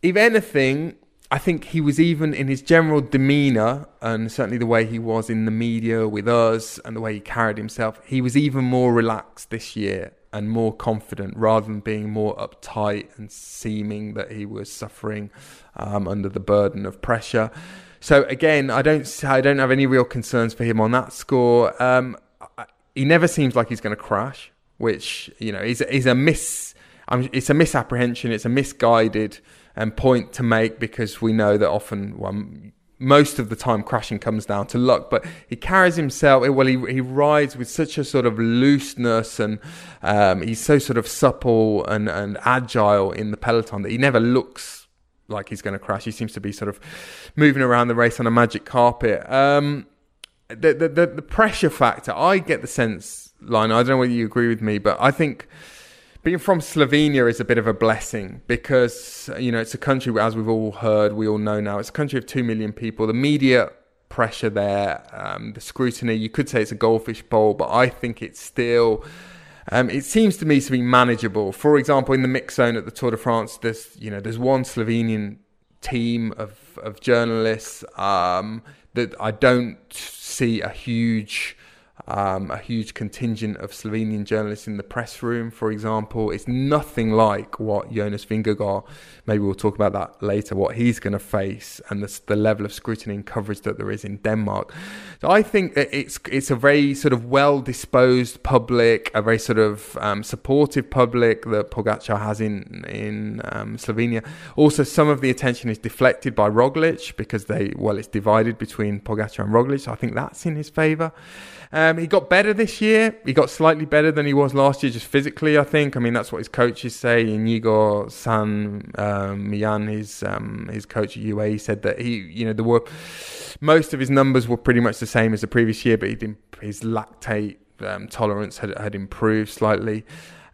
If anything, I think he was even in his general demeanour and certainly the way he was in the media with us and the way he carried himself. He was even more relaxed this year and more confident rather than being more uptight and seeming that he was suffering um, under the burden of pressure. So again, I don't I don't have any real concerns for him on that score. Um, he never seems like he's going to crash, which you know is is a miss. Um, it's a misapprehension. It's a misguided um, point to make because we know that often, well, most of the time, crashing comes down to luck. But he carries himself well. He he rides with such a sort of looseness, and um, he's so sort of supple and and agile in the peloton that he never looks like he's going to crash. He seems to be sort of moving around the race on a magic carpet. Um, the, the the the pressure factor, I get the sense, line. I don't know whether you agree with me, but I think being from Slovenia is a bit of a blessing because you know it's a country, as we've all heard, we all know now, it's a country of two million people. The media pressure there, um, the scrutiny. You could say it's a goldfish bowl, but I think it's still. Um, it seems to me to be manageable. For example, in the mix zone at the Tour de France, there's you know there's one Slovenian team of of journalists um, that I don't see a huge um, a huge contingent of Slovenian journalists in the press room, for example. It's nothing like what Jonas Vingegaard, maybe we'll talk about that later, what he's going to face and the, the level of scrutiny and coverage that there is in Denmark. So I think that it's it's a very sort of well disposed public, a very sort of um, supportive public that Pogacar has in in um, Slovenia. Also, some of the attention is deflected by Roglic because they well, it's divided between Pogacar and Roglic. So I think that's in his favour. Um, he got better this year. He got slightly better than he was last year, just physically. I think. I mean, that's what his coaches say. Inigo San um, Millán, his um, his coach at UA, said that he, you know, there were most of his numbers were pretty much the same as the previous year, but his lactate um, tolerance had had improved slightly.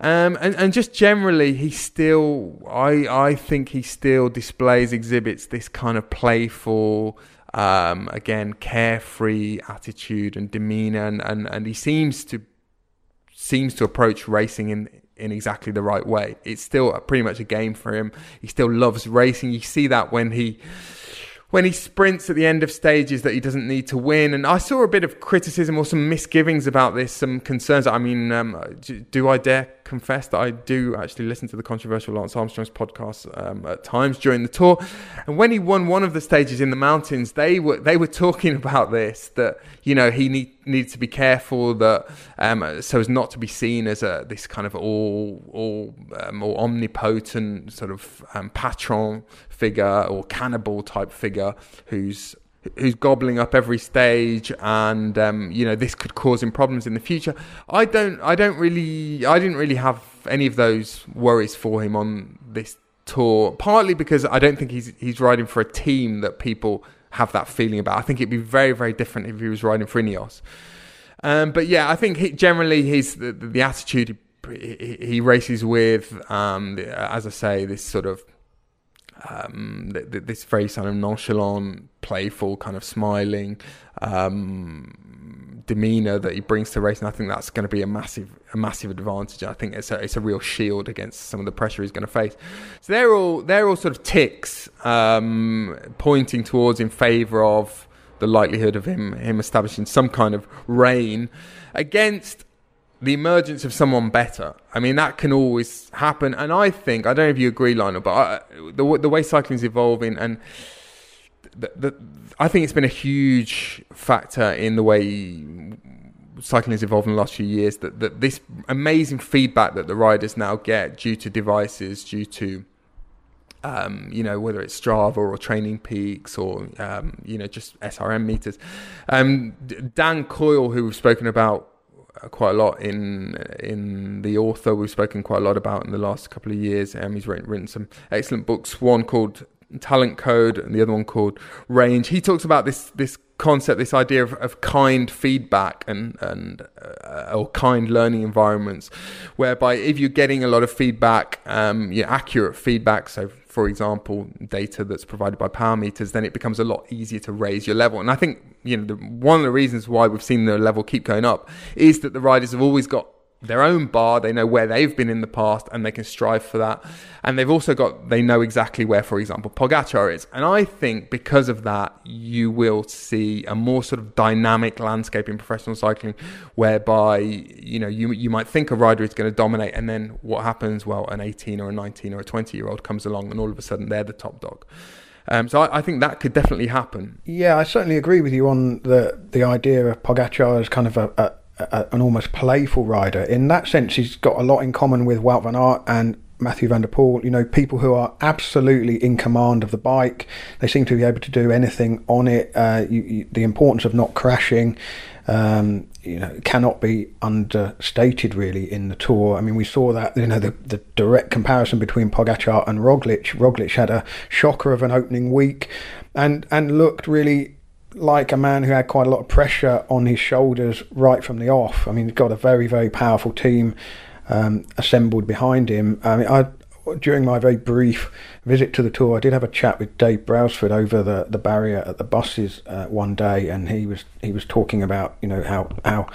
Um, and, and just generally, he still, I, I think he still displays, exhibits this kind of playful, um, again, carefree attitude and demeanor, and, and, and he seems to seems to approach racing in in exactly the right way. It's still pretty much a game for him. He still loves racing. You see that when he when he sprints at the end of stages that he doesn't need to win. And I saw a bit of criticism or some misgivings about this, some concerns. I mean, um, do, I dare confess that I do actually listen to the controversial Lance Armstrong's podcast um, at times during the tour? And when he won one of the stages in the mountains, they were they were talking <laughs> about this that you know he need, needs to be careful that um, so as not to be seen as a this kind of all all um, omnipotent sort of um, patron figure or cannibal type figure who's who's gobbling up every stage and um, you know this could cause him problems in the future. I don't i don't really i didn't really have any of those worries for him on this tour partly because i don't think he's he's riding for a team that people have that feeling about i think it'd be very very different if he was riding for ineos. Um, but yeah i think he, generally he's the, the attitude he, he, races with um, as i say this sort of um, th- th- this very kind of nonchalant, playful, kind of smiling um, demeanor that he brings to racing. I think that's going to be a massive, a massive advantage. I think it's a, it's a real shield against some of the pressure he's going to face. So they're all they're all sort of ticks um, pointing towards in favour of the likelihood of him him establishing some kind of reign against the emergence of someone better. I mean, that can always happen. And I think, I don't know if you agree, Lionel, but I, the, the way cycling is evolving and the, the, I think it's been a huge factor in the way cycling has evolved in the last few years that, that this amazing feedback that the riders now get due to devices, due to um, you know, whether it's Strava or Training Peaks or, um, you know, just SRM meters. Um, Dan Coyle, who we've spoken about quite a lot in in the author we've spoken quite a lot about in the last couple of years. Um, he's written, written some excellent books. One called Talent Code, and the other one called Range. He talks about this this concept, this idea of, of kind feedback and and uh, or kind learning environments, whereby if you're getting a lot of feedback, um, yeah, accurate feedback, so for example, data that's provided by power meters, then it becomes a lot easier to raise your level. And I think you know the, one of the reasons why we've seen the level keep going up is that the riders have always got their own bar. They know where they've been in the past and they can strive for that. And they've also got, they know exactly where, for example, Pogacar is. And I think because of that, you will see a more sort of dynamic landscape in professional cycling whereby, you know, you, you might think a rider is going to dominate. And then what happens? Well, an 18 or a 19 or a 20 year old comes along and all of a sudden they're the top dog. Um, so I, I, think that could definitely happen. Yeah, I certainly agree with you on the the idea of Pogacar as kind of a, a a, an almost playful rider. In that sense, he's got a lot in common with Wout van Aert and Mathieu van der Poel, you know, people who are absolutely in command of the bike. They seem to be able to do anything on it. Uh, you, you, the importance of not crashing, um, you know, cannot be understated really in the tour. I mean, we saw that, you know, the, the direct comparison between Pogacar and Roglic. Roglic had a shocker of an opening week and, and looked really like a man who had quite a lot of pressure on his shoulders right from the off. I mean, he's got a very, very powerful team um, assembled behind him. I mean, I, during my very brief visit to the tour, I did have a chat with Dave Brailsford over the, the barrier at the buses uh, one day, and he was he was talking about you know how how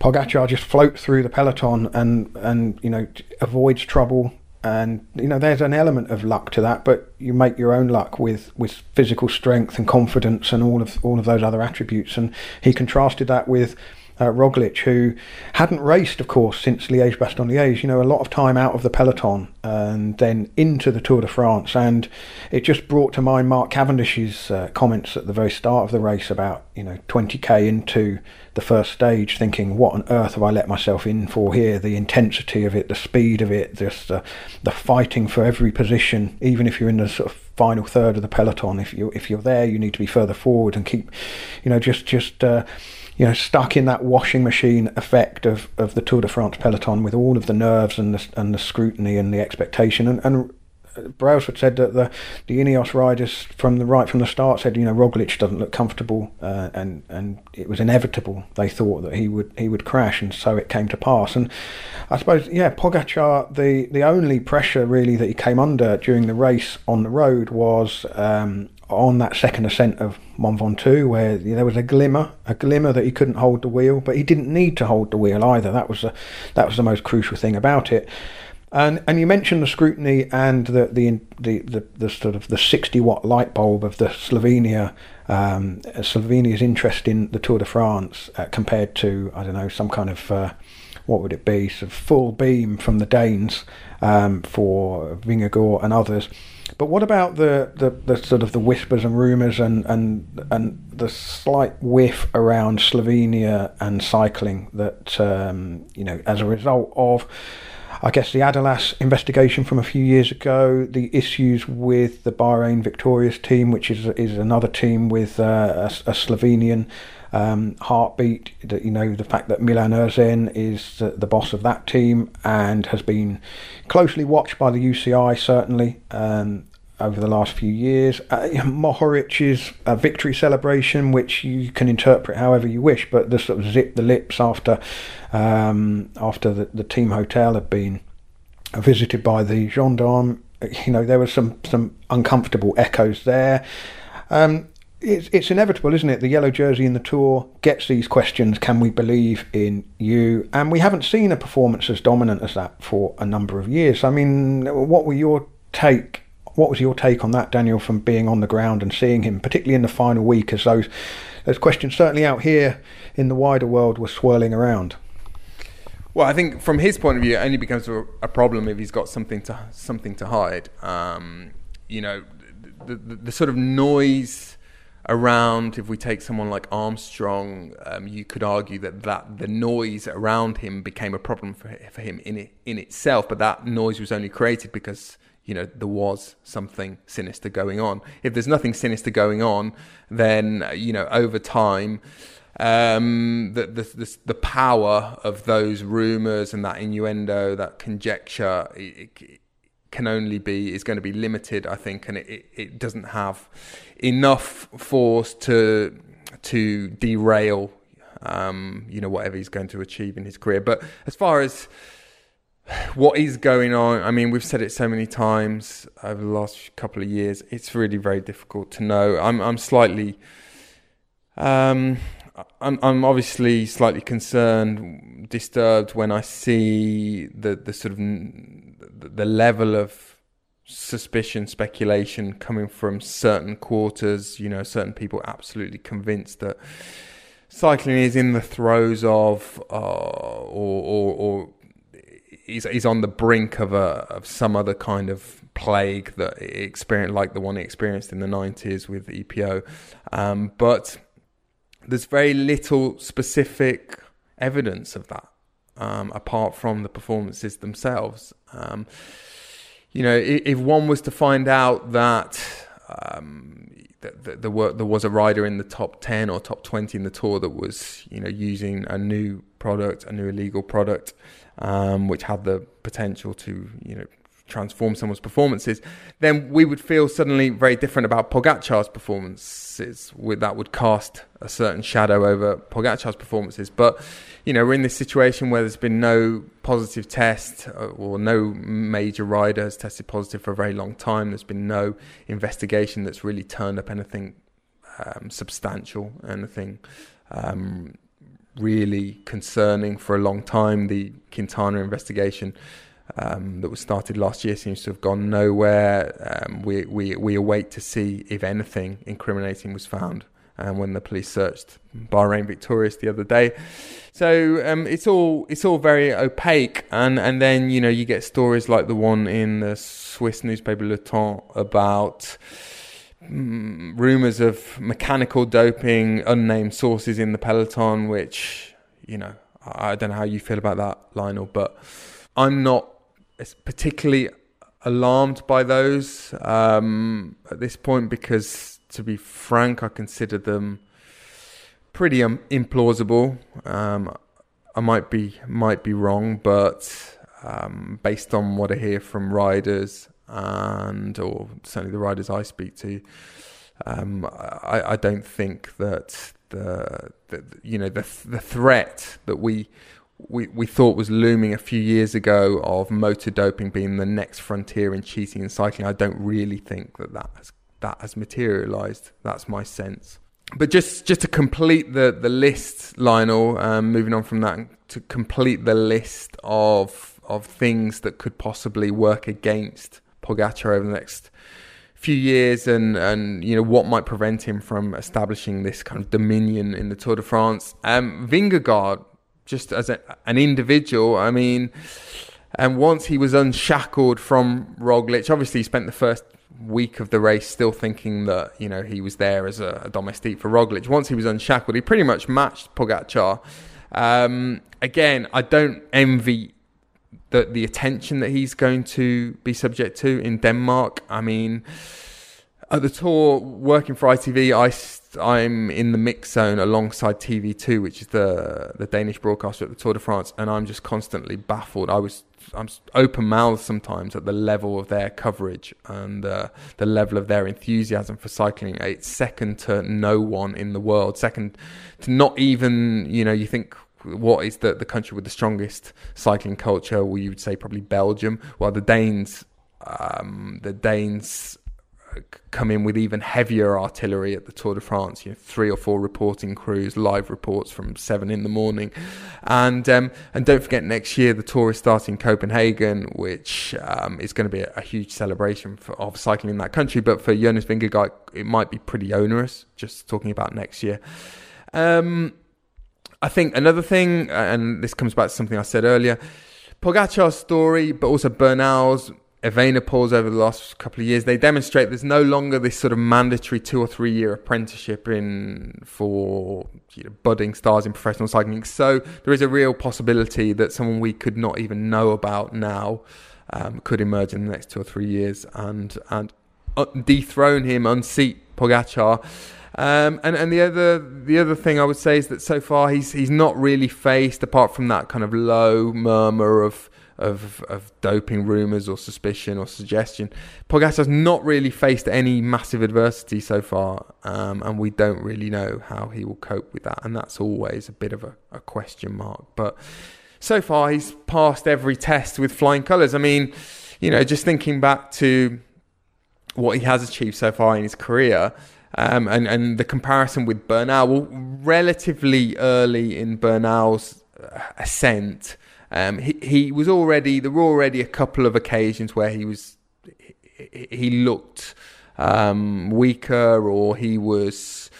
Pogacar just floats through the peloton and and you know avoids trouble and you know there's an element of luck to that but you make your own luck with with physical strength and confidence and all of all of those other attributes. And he contrasted that with uh, Roglic, who hadn't raced, of course, since Liège Bastogne Liège, you know, a lot of time out of the peloton and then into the Tour de France. And it just brought to mind Mark Cavendish's uh, comments at the very start of the race about, you know, 20k into the first stage, thinking, what on earth have I let myself in for here? The intensity of it, the speed of it, just uh, the fighting for every position, even if you're in the sort of final third of the peloton. If you if you're there, you need to be further forward and keep, you know, just just uh, you know, stuck in that washing machine effect of, of the Tour de France peloton with all of the nerves and the, and the scrutiny and the expectation. And, and Brailsford said that the, the Ineos riders from the right from the start said, you know, Roglic doesn't look comfortable, uh, and and it was inevitable. They thought that he would he would crash, and so it came to pass. And I suppose, yeah, Pogacar, the the only pressure really that he came under during the race on the road was um, on that second ascent of Mont Ventoux, where there was a glimmer, a glimmer that he couldn't hold the wheel, but he didn't need to hold the wheel either. That was a, that was the most crucial thing about it. And and you mentioned the scrutiny and the the the, the, the sort of the 60 watt light bulb of the Slovenia um, Slovenia's interest in the Tour de France uh, compared to I don't know some kind of uh, what would it be of full beam from the Danes um, for Vingegaard and others. But what about the, the, the sort of the whispers and rumours and, and and the slight whiff around Slovenia and cycling that um, you know as a result of I guess the Aderlass investigation from a few years ago, the issues with the Bahrain Victorious team, which is is another team with uh, a, a, Slovenian um, heartbeat. That you know the fact that Milan Erzen is the, the, boss of that team and has been closely watched by the UCI certainly. Um, over the last few years. Uh, <laughs> Mohoric's uh, victory celebration, which you can interpret however you wish, but the sort of zip the lips after um, after the, the team hotel had been visited by the gendarme. You know, there were some some uncomfortable echoes there. Um, it's, it's inevitable, isn't it? The yellow jersey in the tour gets these questions can we believe in you? And we haven't seen a performance as dominant as that for a number of years. I mean, what were your take what was your take on that, Daniel, from being on the ground and seeing him, particularly in the final week, as those those questions certainly out here in the wider world were swirling around? Well, I think from his point of view, it only becomes a, a problem if he's got something to something to hide. Um, you know, the, the, the, sort of noise around. If we take someone like Armstrong, um, you could argue that, that the noise around him became a problem for, for him in it, in itself. But that noise was only created because you know there was something sinister going on. If there's nothing sinister going on, then you know over time, um, the, the, the the power of those rumors and that innuendo, that conjecture, it, it can only be is going to be limited, I think, and it, it doesn't have enough force to to derail, um, you know, whatever he's going to achieve in his career. But as far as what is going on? I mean, we've said it so many times over the last couple of years. It's really very difficult to know. I'm I'm slightly, um, I'm I'm obviously slightly concerned, disturbed when I see the the sort of the level of suspicion, speculation coming from certain quarters. You know, certain people absolutely convinced that cycling is in the throes of, uh, or, or, or he's he's on the brink of a of some other kind of plague that experienced, like the one experienced in the nineties with EPO. Um, but there's very little specific evidence of that, um, apart from the performances themselves. Um, you know, if, one was to find out that. Um, that, there, were, there was a rider in the top 10 or top 20 in the tour that was you know using a new product a new illegal product um, which had the potential to, you know, transform someone's performances, then we would feel suddenly very different about Pogacar's performances. That would cast a certain shadow over Pogacar's performances. But you know, we're in this situation where there's been no positive test uh, or no major rider has tested positive for a very long time. There's been no investigation that's really turned up anything um, substantial, anything um, really concerning for a long time. The Quintana investigation um, that was started last year seems to have gone nowhere. Um, we, we, we await to see if anything incriminating was found um, when the police searched Bahrain Victorious the other day. So um, it's all it's all very opaque, and, and then you know you get stories like the one in the Swiss newspaper Le Temps about Mm, rumors of mechanical doping, unnamed sources in the peloton, which you know I don't know how you feel about that, Lionel, but I'm not particularly alarmed by those um, at this point because, to be frank, I consider them pretty um, implausible. Um, I might be might be wrong, but um, based on what I hear from riders and or certainly the riders I speak to, um, I, I, don't think that the, the you know the the threat that we we, we thought was looming a few years ago of motor doping being the next frontier in cheating and cycling. I don't really think that that has, that has materialised. That's my sense. But just, just to complete the, the list, Lionel, um, moving on from that, to complete the list of of things that could possibly work against Pogacar over the next few years, and and you know what might prevent him from establishing this kind of dominion in the Tour de France. Um, Vingegaard just as a, an individual. I mean, and once he was unshackled from Roglic, obviously he spent the first week of the race still thinking that you know he was there as a, a domestique for Roglic. Once he was unshackled, he pretty much matched Pogacar. Um, again, I don't envy the the attention that he's going to be subject to in Denmark. I mean at the tour, working for ITV, I, I'm in the mix zone alongside TV2, which is the the Danish broadcaster at the Tour de France, and I'm just constantly baffled. I was I'm open mouthed sometimes at the level of their coverage and uh, the level of their enthusiasm for cycling. It's second to no one in the world. Second to not even you know you think what is the the country with the strongest cycling culture? Well, you would say probably Belgium. Well, the Danes. Um, the Danes come in with even heavier artillery at the Tour de France. You know, three or four reporting crews, live reports from seven in the morning, and um, and don't forget next year the tour is starting Copenhagen, which um, is going to be a, a, huge celebration for, of cycling in that country. But for Jonas Vingegaard, it might be pretty onerous. Just talking about next year. Um, I think another thing, and this comes back to something I said earlier. Pogacar's story, but also Bernal's Evenepoel's over the last couple of years, they demonstrate there's no longer this sort of mandatory two or three year apprenticeship in for you know, budding stars in professional cycling. So there is a real possibility that someone we could not even know about now um, could emerge in the next two or three years and and uh, dethrone him, unseat Pogacar. Um, and and the other the other thing I would say is that so far he's he's not really faced apart from that kind of low murmur of of of doping rumours or suspicion or suggestion. Pogacar's not really faced any massive adversity so far, um, and we don't really know how he will cope with that, and that's always a bit of a, a question mark. But so far, he's passed every test with flying colours. I mean, you know, just thinking back to what he has achieved so far in his career. Um, and, and the comparison with Bernal, well, relatively early in Bernal's uh, ascent, um, he he was already there were already a couple of occasions where he was he, looked um, weaker or he was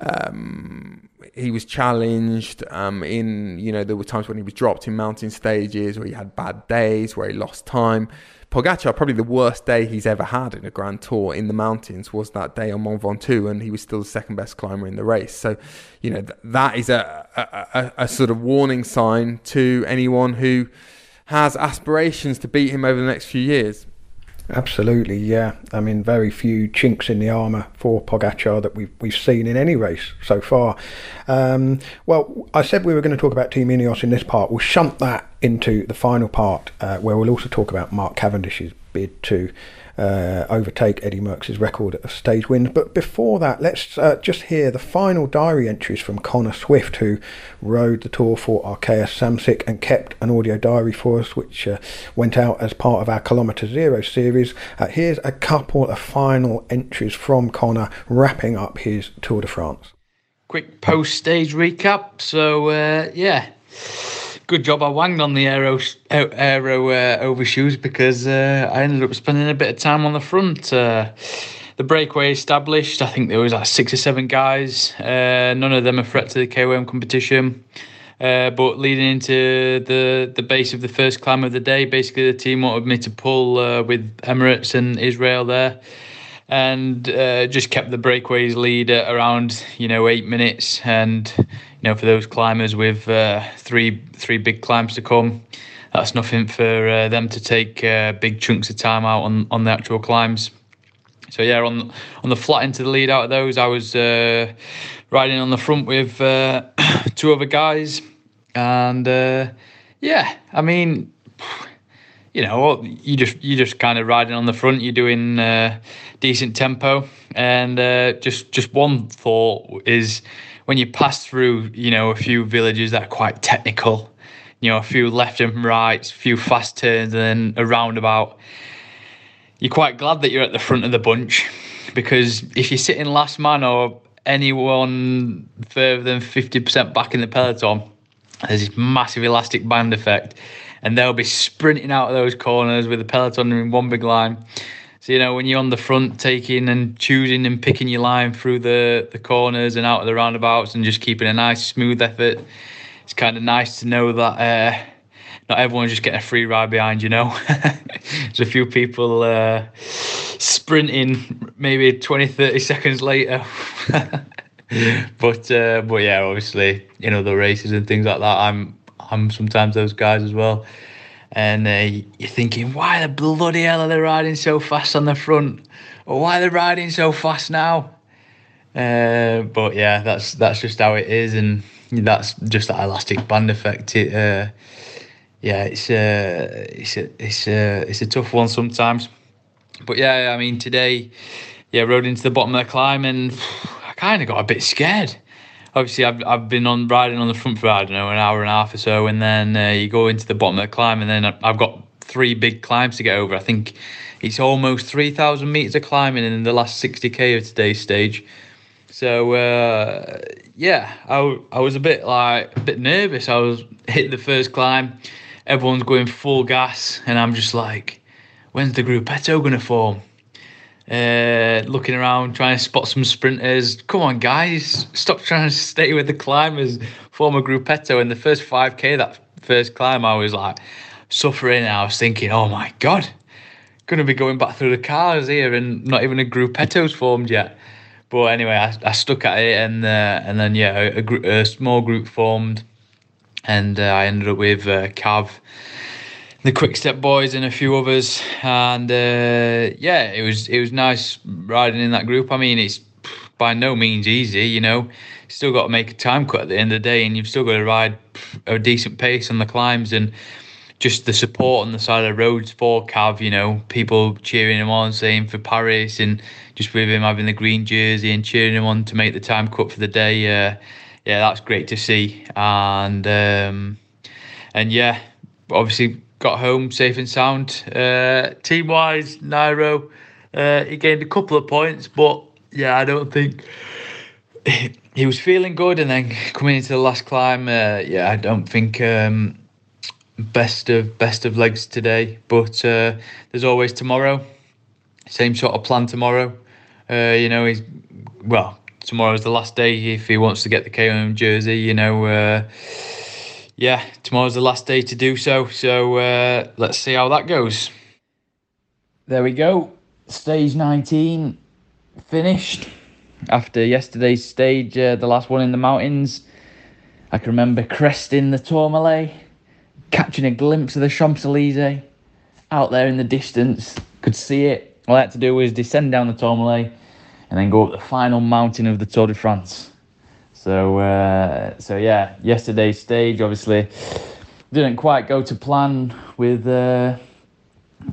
um, he was challenged um, in you know there were times when he was dropped in mountain stages where he had bad days where he lost time Pogacar, probably the worst day he's ever had in a Grand Tour in the mountains was that day on Mont Ventoux, and he was still the second best climber in the race. So, you know, th- that is a, a, a, a sort of warning sign to anyone who has aspirations to beat him over the next few years. Absolutely, yeah. I mean, very few chinks in the armour for Pogacar that we've we've seen in any race so far. Um, well, I said we were going to talk about Team Ineos in this part. We'll shunt that into the final part, uh, where we'll also talk about Mark Cavendish's bid to uh, overtake Eddie Merckx's record of stage wins. But before that, let's uh, just hear the final diary entries from Connor Swift, who rode the tour for Arkea Samsic and kept an audio diary for us, which uh, went out as part of our Kilometre Zero series. Uh, here's a couple of final entries from Connor wrapping up his Tour de France. Quick post stage recap. So, uh, yeah good job I wanged on the aero aero uh, overshoes because uh, I ended up spending a bit of time on the front. Uh, the breakaway established. I think there was like six or seven guys. Uh, none of them a threat to the KOM competition. Uh, but leading into the the base of the first climb of the day, basically the team wanted me to pull uh, with Emirates and Israel there and uh, just kept the breakaways lead at around you know eight minutes and you know, for those climbers with uh, three three big climbs to come, that's nothing for uh, them to take uh, big chunks of time out on on the actual climbs. So yeah, on on the flat into the lead out of those, I was uh, riding on the front with uh, <coughs> two other guys, and uh, yeah, I mean, you know, you just you just kind of riding on the front. You're doing decent tempo, and just just one thought is when you pass through, you know, a few villages that are quite technical, you know, a few left and rights, a few fast turns, and then a roundabout you're quite glad that you're at the front of the bunch because if you're sitting last man or anyone further than 50% back in the peloton, there's this massive elastic band effect, and they'll be sprinting out of those corners with the peloton in one big line. So you know when you're on the front, taking and choosing and picking your line through the the corners and out of the roundabouts, and just keeping a nice smooth effort. It's kind of nice to know that uh, not everyone's just getting a free ride behind you know? <laughs> There's a few people uh, sprinting maybe 20 30 seconds later. <laughs> But uh, but yeah obviously in other races and things like that i'm i'm sometimes those guys as well and uh, you're thinking why the bloody hell are they riding so fast on the front or why are they riding so fast now uh, but yeah that's that's just how it is and that's just that elastic band effect it uh, yeah, it's uh, it's a it's a it's a tough one sometimes. But yeah, I mean today, yeah, rode into the bottom of the climb and <sighs> I kind of got a bit scared. Obviously, I've I've been on riding on the front for I don't know an hour and a half or so, and then uh, you go into the bottom of the climb, and then I've got three big climbs to get over. I think it's almost three thousand meters of climbing in the last sixty k of today's stage. So uh, yeah, I, I was a bit like a bit nervous. I was hitting the first climb everyone's going full gas, and I'm just like, when's the gruppetto going to form? Uh, looking around, trying to spot some sprinters. Come on, guys, stop trying to stay with the climbers. Form a gruppetto. In the first 5k, that first climb, I was like suffering. I was thinking, oh my god, going to be going back through the cars here, and not even a gruppetto's formed yet. But anyway, I, I stuck at it, and uh, and then yeah, a, a, a small group formed and uh, I ended up with uh, Cav, the Quick Step boys, and a few others. And uh, yeah, it was it was nice riding in that group. I mean, it's by no means easy, you know. Still got to make a time cut at the end of the day, and you've still got to ride a decent pace on the climbs and just the support on the side of the roads for Cav, you know, people cheering him on, saying for Paris, and just with him having the green jersey and cheering him on to make the time cut for the day. Uh, yeah, that's great to see. And um, and yeah, obviously got home safe and sound. Uh, team wise, Nairo, uh, he gained a couple of points, but yeah, I don't think he, was feeling good. And then coming into the last climb, uh, yeah, I don't think um, best of best of legs today. But uh, there's always tomorrow. Same sort of plan tomorrow. Uh, you know, he's well tomorrow's the last day if he wants to get the KOM jersey. You know, uh, yeah, tomorrow's the last day to do so. So uh, let's see how that goes. There we go. Stage 19 finished after yesterday's stage, uh, the last one in the mountains. I can remember cresting the Tourmalet, catching a glimpse of the Champs Elysees out there in the distance. Could see it. All I had to do was descend down the Tourmalet and then go up the final mountain of the Tour de France. So, uh, so yeah, yesterday's stage obviously didn't quite go to plan with uh,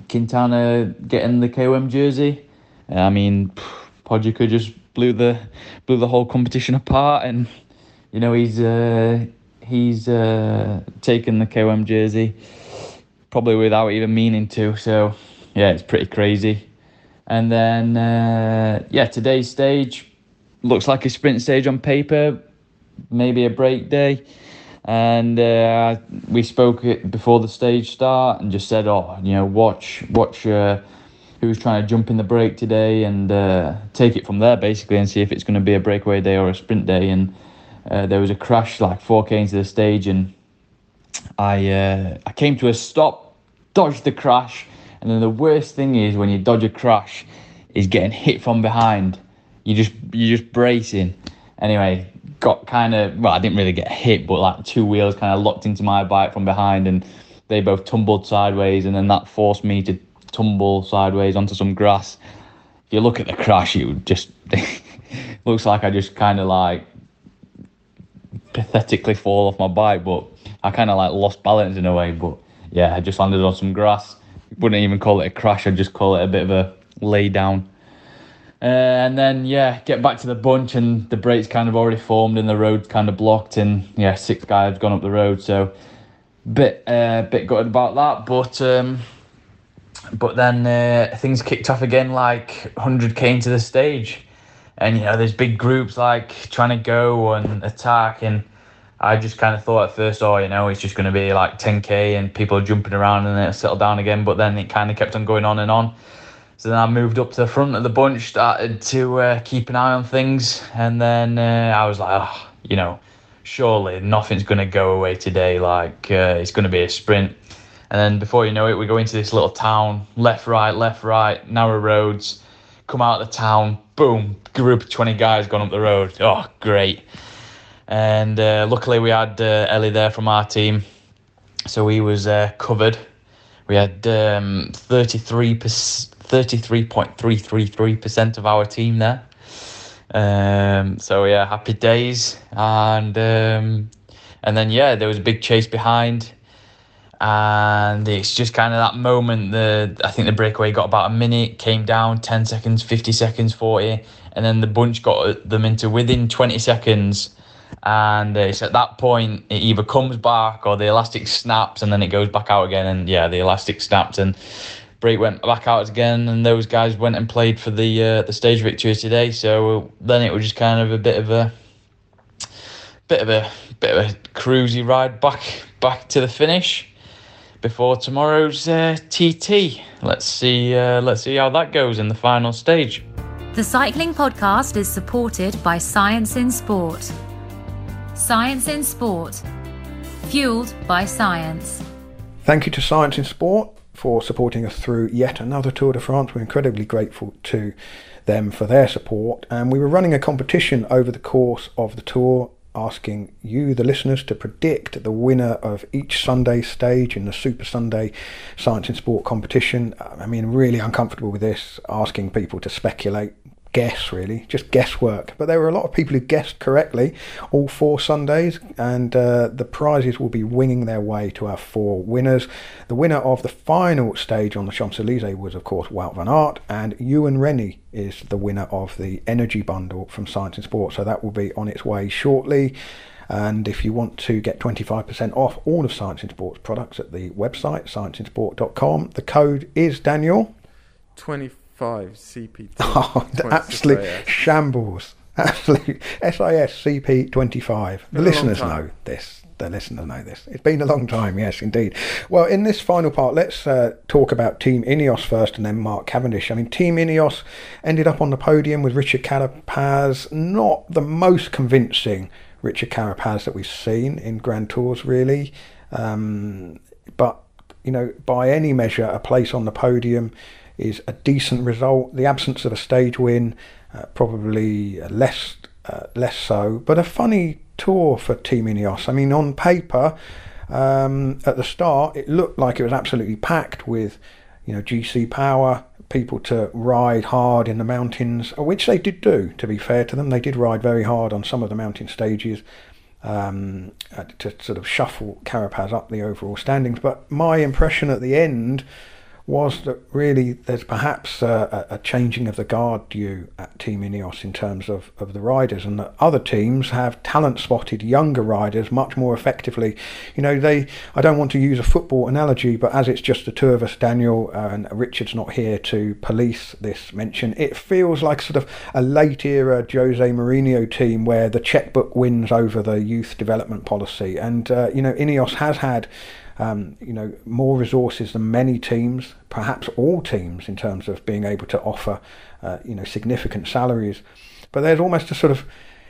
Quintana getting the KOM jersey. I mean, Pogacar just blew the blew the whole competition apart, and you know he's uh, he's uh, taken the KOM jersey probably without even meaning to. So yeah, it's pretty crazy. And then, uh, yeah, today's stage looks like a sprint stage on paper, maybe a break day. And uh, we spoke before the stage start and just said, oh, you know, watch, watch uh, who's trying to jump in the break today and uh, take it from there basically and see if it's going to be a breakaway day or a sprint day. And uh, there was a crash like 4k into the stage and I uh, I came to a stop, dodged the crash, and then the worst thing is when you dodge a crash, is getting hit from behind. You just you're just bracing. Anyway, got kind of well, I didn't really get hit, but like two wheels kind of locked into my bike from behind, and they both tumbled sideways, and then that forced me to tumble sideways onto some grass. If you look at the crash, it just <laughs> looks like I just kind of like pathetically fall off my bike, but I kind of like lost balance in a way. But yeah, I just landed on some grass. Wouldn't even call it a crash. I'd just call it a bit of a lay down. Uh, and then yeah, get back to the bunch, and the brakes kind of already formed, and the road kind of blocked, and yeah, six guys had gone up the road, so bit uh, bit gutted about that. But um, but then uh, things kicked off again, like 100k into the stage, and you know there's big groups like trying to go and attack, and I just kind of thought at first, oh, you know, it's just going to be like 10k and people are jumping around and then settle down again. But then it kind of kept on going on and on. So then I moved up to the front of the bunch, started to uh, keep an eye on things, and then uh, I was like, oh, you know, surely nothing's going to go away today. Like uh, it's going to be a sprint. And then before you know it, we go into this little town, left, right, left, right, narrow roads. Come out of the town, boom, group of 20 guys gone up the road. Oh, great. And uh, luckily we had uh, Ellie there from our team, so he was uh, covered. We had um, 33 33.333% of our team there. Um, so yeah, happy days, and um, and then yeah, there was a big chase behind, and it's just kind of that moment. The I think the breakaway got about a minute, came down ten seconds, fifty seconds, forty, and then the bunch got them into within twenty seconds. And it's at that point it either comes back or the elastic snaps and then it goes back out again. And yeah, the elastic snapped and Break went back out again, and those guys went and played for the uh, the stage victory today. So then it was just kind of a bit of a bit of a bit of a cruisy ride back back to the finish before tomorrow's uh, TT. Let's see uh, let's see how that goes in the final stage. The Cycling Podcast is supported by Science in Sport. Science in Sport, fueled by science. Thank you to Science in Sport for supporting us through yet another Tour de France. We're incredibly grateful to them for their support. And we were running a competition over the course of the tour, asking you, the listeners, to predict the winner of each Sunday stage in the Super Sunday Science in Sport competition. I mean, really uncomfortable with this, asking people to speculate guess really, just guesswork. But there were a lot of people who guessed correctly all four Sundays, and uh, the prizes will be winging their way to our four winners. The winner of the final stage on the Champs Elysees was, of course, Wout van Aert, and Ewan Rennie is the winner of the Energy Bundle from Science in Sport. So that will be on its way shortly. And if you want to get 25% off all of Science in Sport's products at the website, scienceinsport.com, the code is Daniel. 25 five CP. <laughs> Oh, absolute shambles. <laughs> Absolute SIS CP twenty five. The listeners know this. The listeners know this. It's been a long time, yes, indeed. Well, in this final part, let's uh, talk about Team Ineos first and then Mark Cavendish. I mean, Team Ineos ended up on the podium with Richard Carapaz, not the most convincing Richard Carapaz that we've seen in Grand Tours, really. Um, but, you know, by any measure, a place on the podium is a decent result. The absence of a stage win, uh, probably less uh, less so, but a funny tour for Team Ineos. I mean, on paper, um, at the start, it looked like it was absolutely packed with, you know, GC power, people to ride hard in the mountains, which they did do. To be fair to them, they did ride very hard on some of the mountain stages. Um, uh, to sort of shuffle Carapaz up the overall standings, but my impression at the end was that really there's perhaps a, a, changing of the guard due at Team Ineos in terms of, of the riders, and that other teams have talent spotted younger riders much more effectively. You know, they I don't want to use a football analogy, but as it's just the two of us, Daniel uh, and Richard's not here to police this mention, it feels like sort of a late era Jose Mourinho team where the checkbook wins over the youth development policy, and uh, you know Ineos has had um, you know, more resources than many teams, perhaps all teams, in terms of being able to offer, uh, you know, significant salaries. But there's almost a sort of,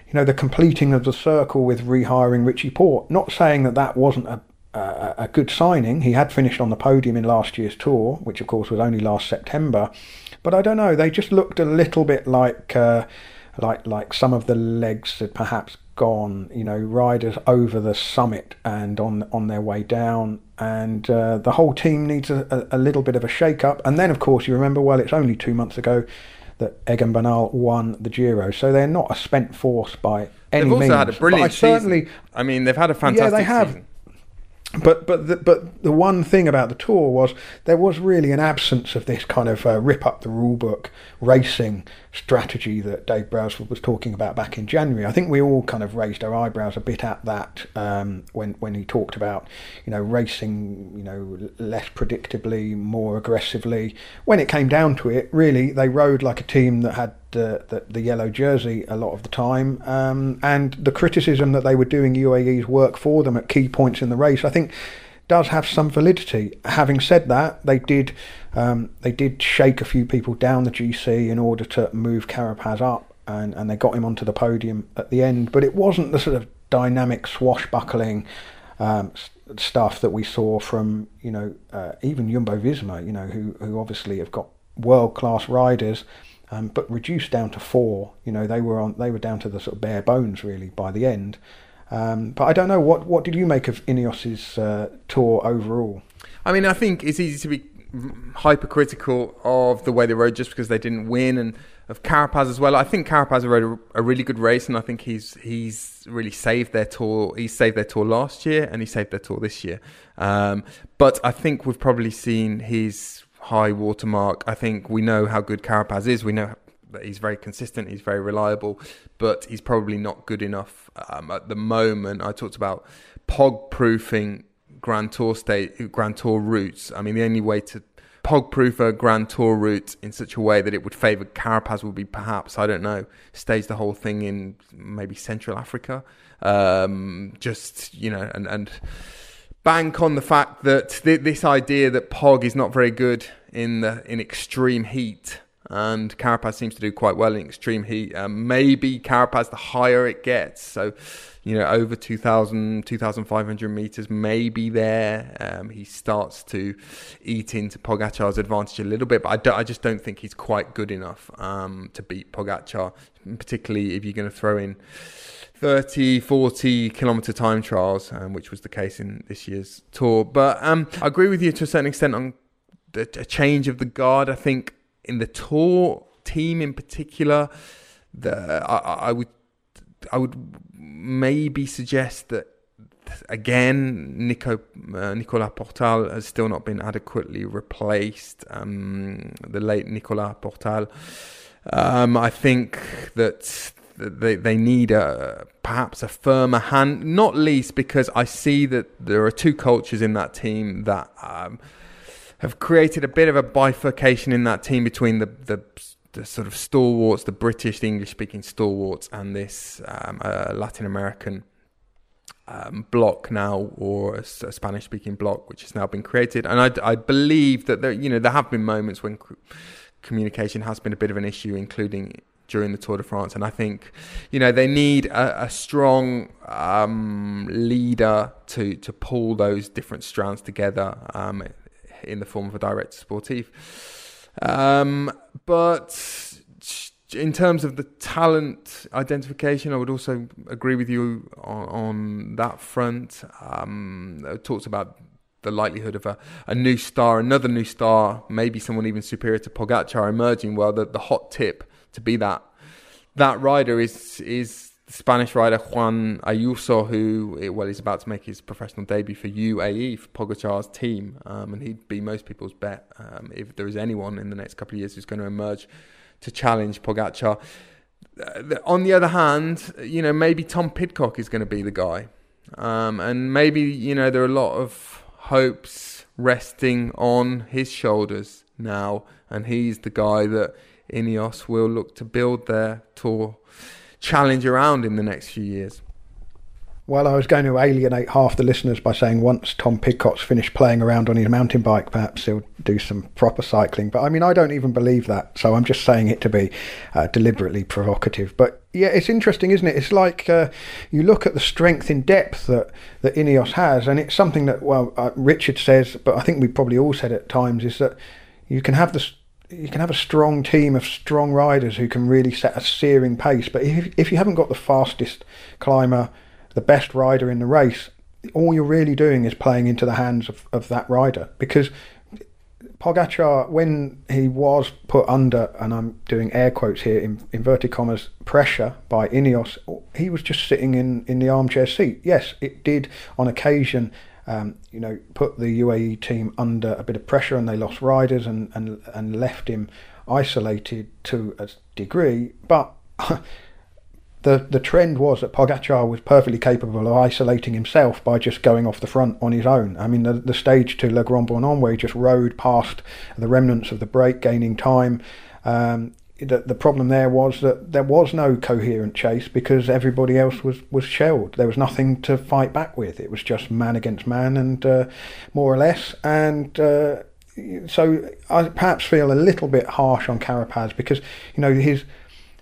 you know, the completing of the circle with rehiring Richie Porte. Not saying that that wasn't a, a, a good signing. He had finished on the podium in last year's tour, which of course was only last September. But I don't know. They just looked a little bit like. Uh, like like some of the legs had perhaps gone, you know, riders over the summit and on on their way down, and uh, the whole team needs a, a, little bit of a shake up. And then, of course, you remember, well, it's only two months ago that Egan Bernal won the Giro. So they're not a spent force by any They've also means. had a brilliant but I certainly. I mean, they've had a fantastic yeah, they have. season. But but the, but the one thing about the tour was there was really an absence of this kind of uh, rip up the rule book racing strategy that Dave Brailsford was talking about back in January. I think we all kind of raised our eyebrows a bit at that um, when when he talked about you know racing you know less predictably, more aggressively. When it came down to it, really they rode like a team that had the, the, the yellow jersey a lot of the time, um, and the criticism that they were doing UAE's work for them at key points in the race, I think, does have some validity. Having said that, they did um, they did shake a few people down the GC in order to move Carapaz up, and, and they got him onto the podium at the end. But it wasn't the sort of dynamic swashbuckling. Um, stuff that we saw from you know uh, even Jumbo Visma, you know who who obviously have got world class riders, um, but reduced down to four. You know, they were on they were down to the sort of bare bones really by the end. Um, but I don't know what what did you make of Ineos's uh, tour overall? I mean, I think it's easy to be hypercritical of the way they rode just because they didn't win and of Carapaz as well. I think Carapaz rode a, a, really good race, and I think he's he's really saved their tour. He saved their tour last year, and he saved their tour this year. Um, but I think we've probably seen his high watermark. I think we know how good Carapaz is. We know that he's very consistent, he's very reliable, but he's probably not good enough um, at the moment. I talked about pog proofing Grand Tour state Grand Tour routes. I mean, the only way to pog proof a Grand Tour route in such a way that it would favour Carapaz would be perhaps I don't know stage the whole thing in maybe Central Africa, um, just you know and and bank on the fact that th- this idea that Pog is not very good in the in extreme heat, and Carapaz seems to do quite well in extreme heat. Um, maybe Carapaz, the higher it gets, so you know over 2,000, 2,500 meters, maybe there um, he starts to eat into Pogacar's advantage a little bit. But I, I just don't think he's quite good enough um, to beat Pogacar, particularly if you're going to throw in 30, 40 kilometer time trials, um, which was the case in this year's tour. But um, I agree with you to a certain extent on a change of the guard. I think in the tour team in particular, the, I, I would I would maybe suggest that again, Nico uh, Nicolas Portal has still not been adequately replaced. Um, the late Nicolas Portal. Um, I think that they they need a perhaps a firmer hand, not least because I see that there are two cultures in that team that um, have created a bit of a bifurcation in that team between the the, the sort of stalwarts, the British, the English speaking stalwarts, and this um, uh, Latin American. Um, block now, or a, a Spanish-speaking block, which has now been created, and I, I believe that there, you know, there have been moments when communication has been a bit of an issue, including during the Tour de France. And I think, you know, they need a, a strong um, leader to to pull those different strands together um, in the form of a director sportif. Um, but in terms of the talent identification, I would also agree with you on, on that front. Um, I talked about the likelihood of a, a new star, another new star, maybe someone even superior to Pogacar emerging. Well, the, the hot tip to be that that rider is is Spanish rider Juan Ayuso, who well he's about to make his professional debut for UAE for Pogacar's team, um, and he'd be most people's bet um, if there is anyone in the next couple of years who's going to emerge to challenge Pogacar. Uh, on the other hand, you know maybe Tom Pidcock is going to be the guy, um, and maybe you know there are a lot of hopes resting on his shoulders now, and he's the guy that Ineos will look to build their tour challenge around in the next few years. Well, I was going to alienate half the listeners by saying once Tom Pidcock's finished playing around on his mountain bike, perhaps he'll do some proper cycling. But I mean, I don't even believe that, so I'm just saying it to be uh, deliberately provocative. But yeah, it's interesting, isn't it? It's like uh, you look at the strength in depth that, that Ineos has, and it's something that, well, uh, Richard says, but I think we probably all said at times, is that you can have this you can have a strong team of strong riders who can really set a searing pace. But if, if you haven't got the fastest climber, the best rider in the race, all you're really doing is playing into the hands of, of that rider because Pogacar, when he was put under, and I'm doing air quotes here, in inverted commas, pressure by Ineos, he was just sitting in, in the armchair seat. Yes, it did on occasion, um, you know, put the UAE team under a bit of pressure and they lost riders and, and, and left him isolated to a degree, but <laughs> the the trend was that Pogacar was perfectly capable of isolating himself by just going off the front on his own. I mean, the, the stage to Le Grand Bornand where he just rode past the remnants of the break, gaining time. Um, the, the problem there was that there was no coherent chase because everybody else was, was shelled. There was nothing to fight back with. It was just man against man, and uh, more or less. And uh, so I perhaps feel a little bit harsh on Carapaz because you know his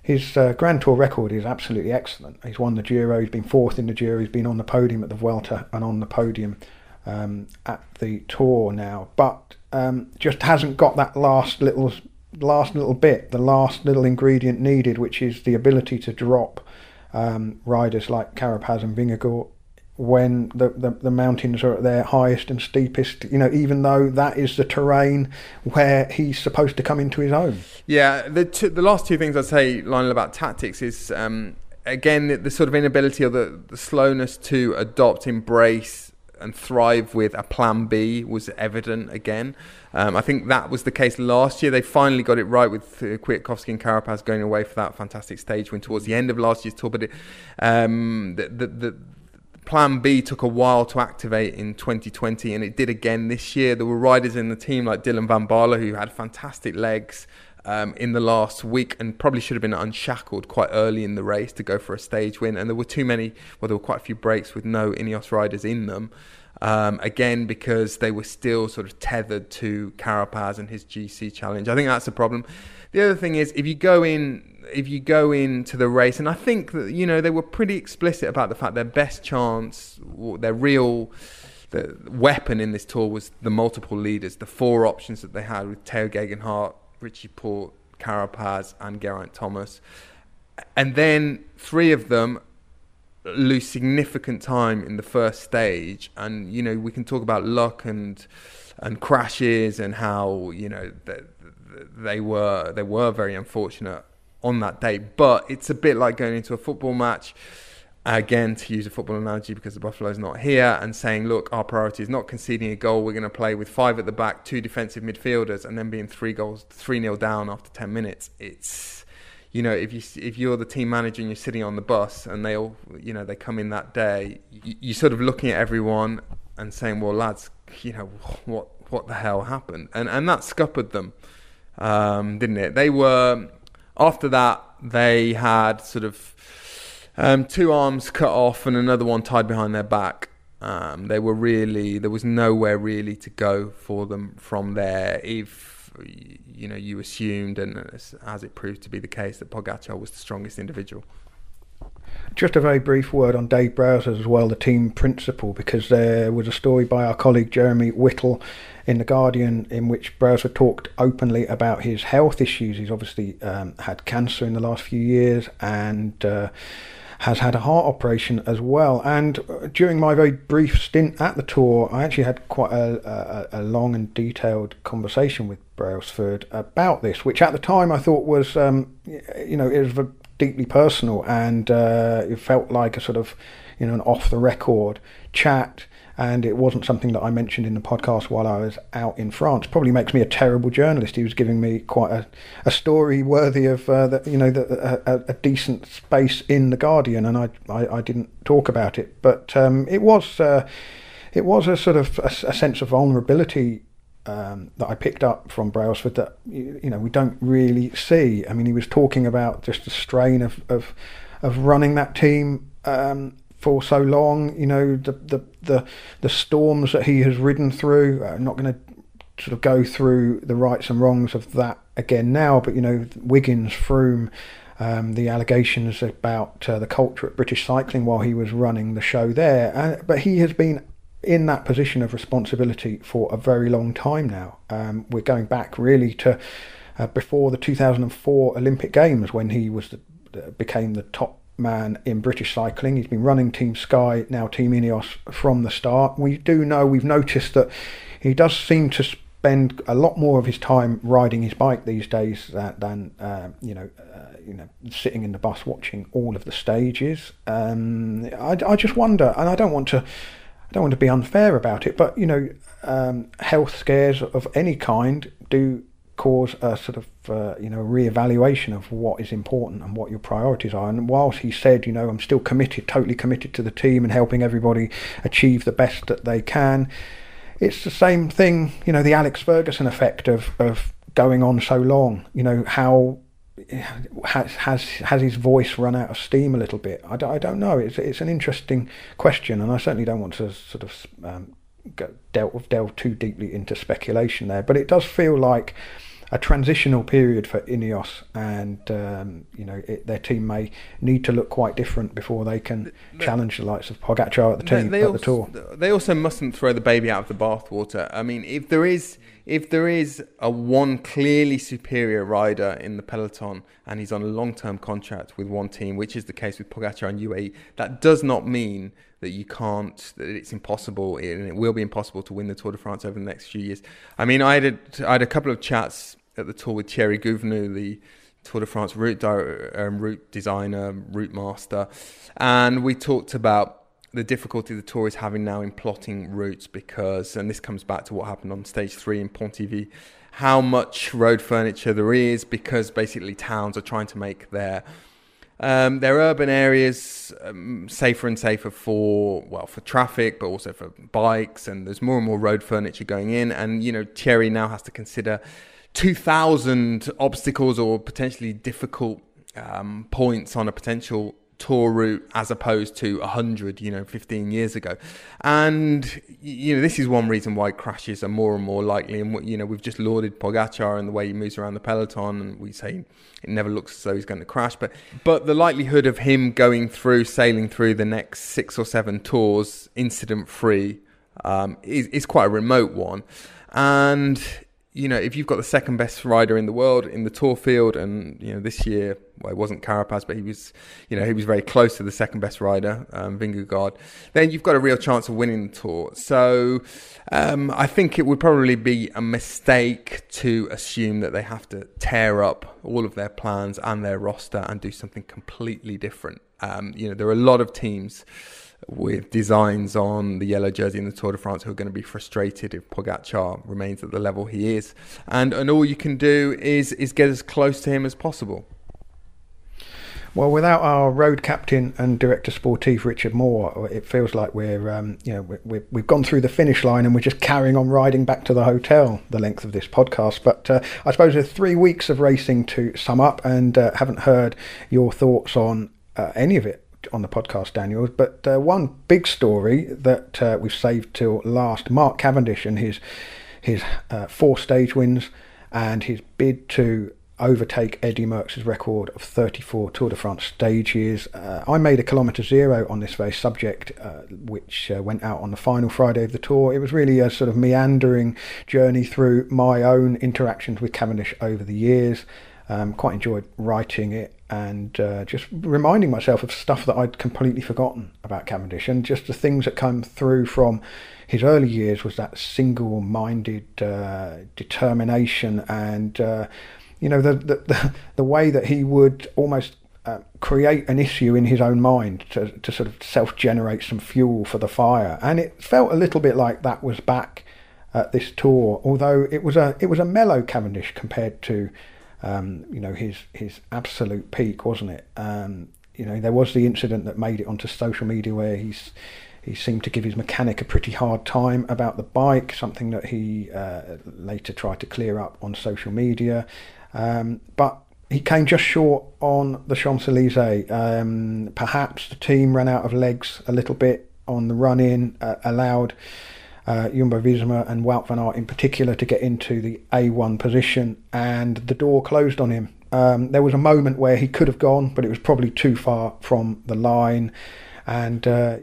his uh, Grand Tour record is absolutely excellent. He's won the Giro, he's been fourth in the Giro, he's been on the podium at the Vuelta and on the podium um, at the Tour now, but um, just hasn't got that last little last little bit, the last little ingredient needed, which is the ability to drop um, riders like Carapaz and Vingegaard when the, the, the, mountains are at their highest and steepest, you know, even though that is the terrain where he's supposed to come into his own. Yeah, the, two, the last two things I'd say, Lionel, about tactics is, um, again, the, the, sort of inability or the, the slowness to adopt, embrace, and thrive with a plan B was evident again. Um, I think that was the case last year. They finally got it right with uh, Kwiatkowski and Carapaz going away for that fantastic stage win towards the end of last year's tour. But it, um, the, the, the Plan B took a while to activate in 2020, and it did again this year. There were riders in the team like Dylan Van Baarle who had fantastic legs um, in the last week and probably should have been unshackled quite early in the race to go for a stage win. And there were too many, well, there were quite a few breaks with no Ineos riders in them. Um, again, because they were still sort of tethered to Carapaz and his GC challenge. I think that's a problem. The other thing is, if you go in if you go into the race, and I think that you know they were pretty explicit about the fact their best chance, their real the weapon in this tour was the multiple leaders, the four options that they had with Tao Geoghegan Hart, Richie Porte, Carapaz, and Geraint Thomas, and then three of them lose significant time in the first stage, and you know we can talk about luck and and crashes and how you know they were they were very unfortunate on that day. But it's a bit like going into a football match. Again, to use a football analogy, because the Buffalo's not here, and saying, look, our priority is not conceding a goal. We're going to play with five at the back, two defensive midfielders, and then being three goals, three nil down after ten minutes. It's you know, if you if you're the team manager and you're sitting on the bus and they all, you know, they come in that day, you, you're sort of looking at everyone and saying, well, lads, you know, what what the hell happened? And and that scuppered them, um, didn't it? They were after that, they had sort of um, two arms cut off and another one tied behind their back. Um, they were really there was nowhere really to go for them from there. If you know you assumed, and as it proved to be the case, that Pogacar was the strongest individual. Just a very brief word on Dave Brailsford as well, the team principal, because there was a story by our colleague Jeremy Whittle in The Guardian in which Brailsford talked openly about his health issues. He's obviously um, had cancer in the last few years and uh, has had a heart operation as well. And uh, during my very brief stint at the tour, I actually had quite a, a, a long and detailed conversation with Brailsford about this, which at the time I thought was, um, you know, it was deeply personal, and uh, it felt like a sort of you know an off the record chat. And it wasn't something that I mentioned in the podcast while I was out in France. Probably makes me a terrible journalist. He was giving me quite a, a story worthy of uh, the, you know the, a, a, decent space in the Guardian, and I I, I didn't talk about it. But um, it was uh, it was a sort of a, a sense of vulnerability um, that I picked up from Brailsford that you, know we don't really see. I mean, he was talking about just the strain of of, of running that team um, for so long. You know, the the the, the storms that he has ridden through. I'm not going to sort of go through the rights and wrongs of that again now, but you know, Wiggins, Froome. Um, the allegations about uh, the culture at British Cycling while he was running the show there, uh, but he has been in that position of responsibility for a very long time now. Um, we're going back really to uh, before the 2004 Olympic Games when he was the, uh, became the top man in British cycling. He's been running Team Sky, now Team Ineos from the start. We do know, we've noticed that he does seem to spend a lot more of his time riding his bike these days than, than uh, you know, uh, you know, sitting in the bus watching all of the stages. Um, I, I just wonder, and I don't want to, I don't want to be unfair about it, but you know, um, health scares of any kind do cause a sort of uh, you know re-evaluation of what is important and what your priorities are. And whilst he said, you know, I'm still committed, totally committed to the team and helping everybody achieve the best that they can, it's the same thing. You know, the Alex Ferguson effect of of going on so long. You know how. Has has has his voice run out of steam a little bit? I don't, I don't know. It's it's an interesting question, and I certainly don't want to sort of um, delve delve too deeply into speculation there. But it does feel like a transitional period for Ineos, and um, you know it, their team may need to look quite different before they can they, challenge the likes of Pogacar at the team they, they at also, the tour. They also mustn't throw the baby out of the bathwater. I mean, if there is if there is a one clearly superior rider in the peloton and he's on a long term contract with one team, which is the case with Pogacar and UAE, that does not mean that you can't, that it's impossible, and it will be impossible to win the Tour de France over the next few years. I mean, I had a, I had a couple of chats at the tour with Thierry Gouvenou, the Tour de France route, di- um, route designer, route master, and we talked about the difficulty the tour is having now in plotting routes because, and this comes back to what happened on stage three in Pontivy, how much road furniture there is because basically towns are trying to make their um, their urban areas um, safer and safer for well for traffic, but also for bikes, and there's more and more road furniture going in, and you know Thierry now has to consider 2,000 obstacles or potentially difficult um, points on a potential tour route as opposed to 100 you know 15 years ago. And you know this is one reason why crashes are more and more likely and you know we've just lauded Pogacar and the way he moves around the peloton and we say it never looks as though he's going to crash but but the likelihood of him going through sailing through the next six or seven tours incident free um, is, is quite a remote one. And you know, if you've got the second best rider in the world in the tour field, and you know this year, well, it wasn't Carapaz, but he was, you know, he was very close to the second best rider, um, Vingegaard. Then you've got a real chance of winning the tour. So um, I think it would probably be a mistake to assume that they have to tear up all of their plans and their roster and do something completely different. Um, you know, there are a lot of teams with designs on the yellow jersey in the Tour de France who are going to be frustrated if Pogacar remains at the level he is. And and all you can do is is get as close to him as possible. Well, without our road captain and director sportif Richard Moore, it feels like we're, um, you know, we have gone through the finish line and we're just carrying on riding back to the hotel. The length of this podcast, but uh, I suppose there's three weeks of racing to sum up, and uh, haven't heard your thoughts on uh, any of it on the podcast, Daniel. But uh, one big story that uh, we've saved till last: Mark Cavendish and his his uh, four stage wins and his bid to overtake Eddie Merckx's record of 34 Tour de France stages. Uh, I made a kilometre zero on this very subject, uh, which uh, went out on the final Friday of the tour. It was really a sort of meandering journey through my own interactions with Cavendish over the years. Um, quite enjoyed writing it and uh, just reminding myself of stuff that I'd completely forgotten about Cavendish and just the things that come through from his early years was that single-minded uh, determination and uh, you know the, the the way that he would almost uh, create an issue in his own mind to, to sort of self-generate some fuel for the fire. And it felt a little bit like that was back at this tour although it was a it was a mellow Cavendish compared to um, you know, his his absolute peak, wasn't it? Um, you know, there was the incident that made it onto social media where he's he seemed to give his mechanic a pretty hard time about the bike, something that he uh, later tried to clear up on social media. Um, but he came just short on the Champs Elysees. Um, perhaps the team ran out of legs a little bit on the run in, uh, allowed uh, Jumbo Visma and Wout van Aert in particular to get into the A1 position, and the door closed on him. Um, there was a moment where he could have gone, but it was probably too far from the line, and uh,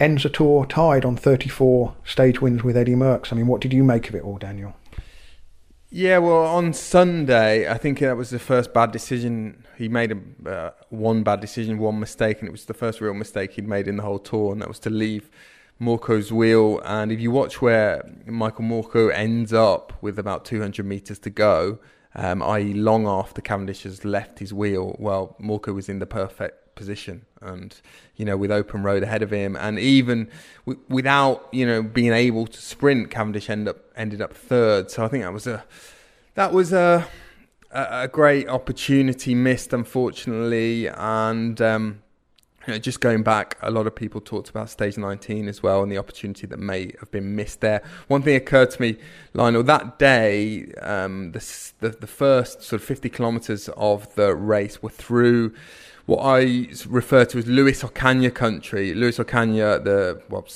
ends the tour tied on 34 stage wins with Eddie Merckx. I mean, what did you make of it all, Daniel? Yeah, well, on Sunday, I think that was the first bad decision he made. A, uh, one bad decision, one mistake, and it was the first real mistake he'd made in the whole tour, and that was to leave Mørkøv's wheel. And if you watch where Michael Mørkøv ends up with about 200 meters to go, um, i.e., long after Cavendish has left his wheel, well, Mørkøv was in the perfect position and you know with open road ahead of him and even w- without you know being able to sprint Cavendish end up ended up third so I think that was a that was a a, great opportunity missed unfortunately and um, you know, just going back, a lot of people talked about stage 19 as well and the opportunity that may have been missed there. One thing occurred to me, Lionel, that day, um, the, the, the first sort of 50 kilometres of the race were through what I refer to as Luis Ocaña country. Luis Ocaña, the well,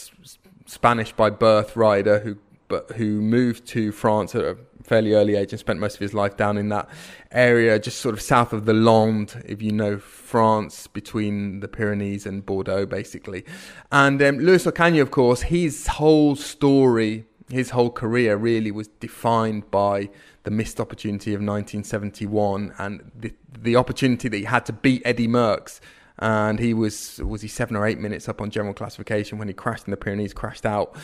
Spanish by birth rider who but who moved to France at a fairly early age and spent most of his life down in that area, just sort of south of the Landes, if you know France, between the Pyrenees and Bordeaux, basically. And um, Luis Ocaña, of course, his whole story, his whole career really was defined by the missed opportunity of 1971 and the, the opportunity that he had to beat Eddie Merckx. And he was, was he seven or eight minutes up on general classification when he crashed in the Pyrenees, crashed out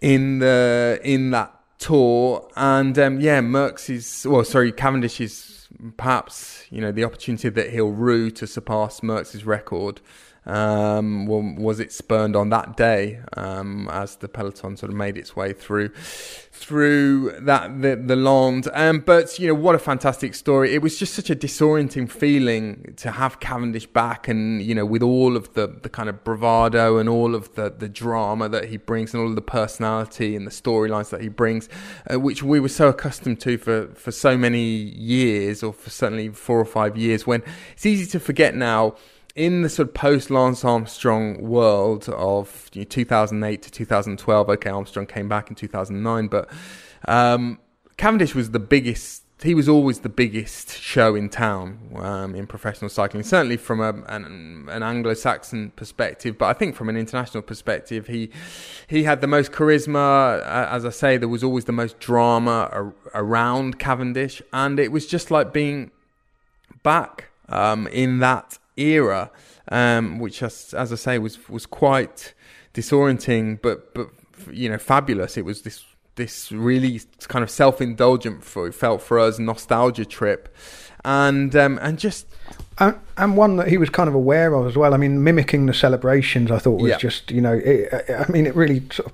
in the in that tour. And um, yeah, Merckx is well, sorry, Cavendish is perhaps you know the opportunity that he'll rue to surpass Merckx's record um, was it spurned on that day um, as the peloton sort of made its way through through that the, the Landes. Um, but you know what a fantastic story! It was just such a disorienting feeling to have Cavendish back, and you know with all of the the kind of bravado and all of the the drama that he brings, and all of the personality and the storylines that he brings, uh, which we were so accustomed to for for so many years, or for certainly four or five years. When it's easy to forget now in the sort of post Lance Armstrong world of you know, 2008 to 2012, okay, Armstrong came back in 2009, but um, Cavendish was the biggest. He was always the biggest show in town um, in professional cycling. Certainly from a, an, an, Anglo-Saxon perspective, but I think from an international perspective, he he had the most charisma. As I say, there was always the most drama ar- around Cavendish, and it was just like being back um, in that era, um, which, as, as I say, was was quite disorienting, but but you know, fabulous. It was this this really kind of self indulgent for felt for us nostalgia trip, and um, and just. And, and, one that he was kind of aware of as well. I mean, mimicking the celebrations, I thought was yeah. just, you know, it, I mean, it really sort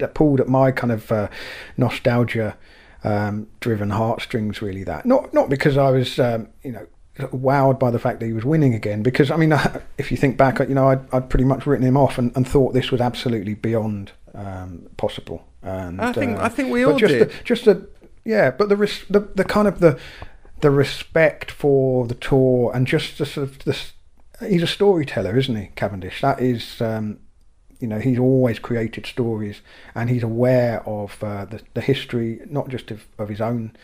of pulled at my kind of uh, nostalgia um, driven heartstrings. Really, that not not because I was, um, you know, wowed by the fact that he was winning again. Because I mean, <laughs> if you think back, you know, I'd, I'd pretty much written him off and, and thought this was absolutely beyond um, possible. And I think uh, I think we all just did. The, just the yeah, but the, res- the the kind of the the respect for the tour and just the sort of this. He's a storyteller, isn't he, Cavendish? That is. Um, you know, he's always created stories, and he's aware of uh, the the history, not just of, of his own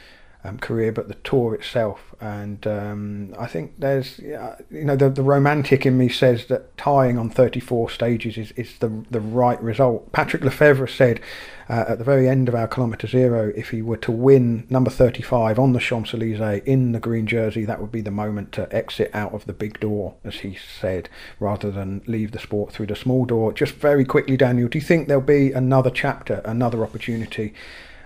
um, career, but the tour itself. And um, I think there's, you know, the, the romantic in me says that tying on 34 stages is, is the, the right result. Patrick Lefevere said uh, at the very end of our kilometre zero, if he were to win number 35 on the Champs Elysees in the green jersey, that would be the moment to exit out of the big door, as he said, rather than leave the sport through the small door. Just very quickly, Daniel, do you think there'll be another chapter, another opportunity?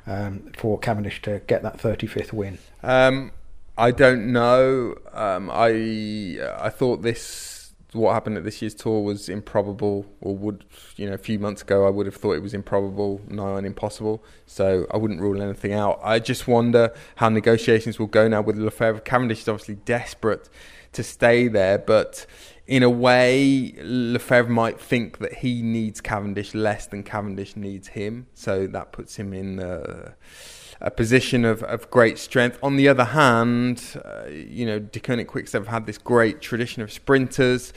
Um, for Cavendish to get that 35th win? Um, I don't know. Um, I I thought this what happened at this year's tour was improbable, or would you know a few months ago I would have thought it was improbable, nigh on impossible. So I wouldn't rule anything out. I just wonder how negotiations will go now with Lefevere. Cavendish is obviously desperate to stay there, but in a way, Lefevere might think that he needs Cavendish less than Cavendish needs him. So that puts him in a, a position of, of great strength. On the other hand, uh, you know, Deceuninck Quickstep have had this great tradition of sprinters.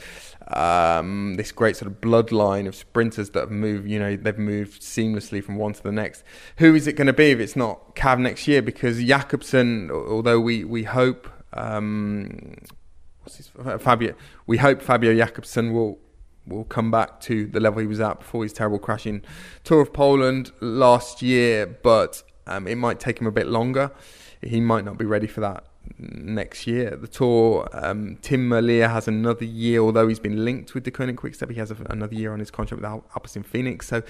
Um, this great sort of bloodline of sprinters that have moved, you know, they've moved seamlessly from one to the next. Who is it going to be if it's not Cav next year? Because Jakobsen, although we, we hope um, Fabio. We hope Fabio Jakobsen will will come back to the level he was at before his terrible crash in Tour of Poland last year, but um, it might take him a bit longer. He might not be ready for that next year. The Tour, um, Tim Merlier has another year, although he's been linked with Deceuninck Quickstep, he has a, another year on his contract with Al- Alpecin Fenix. So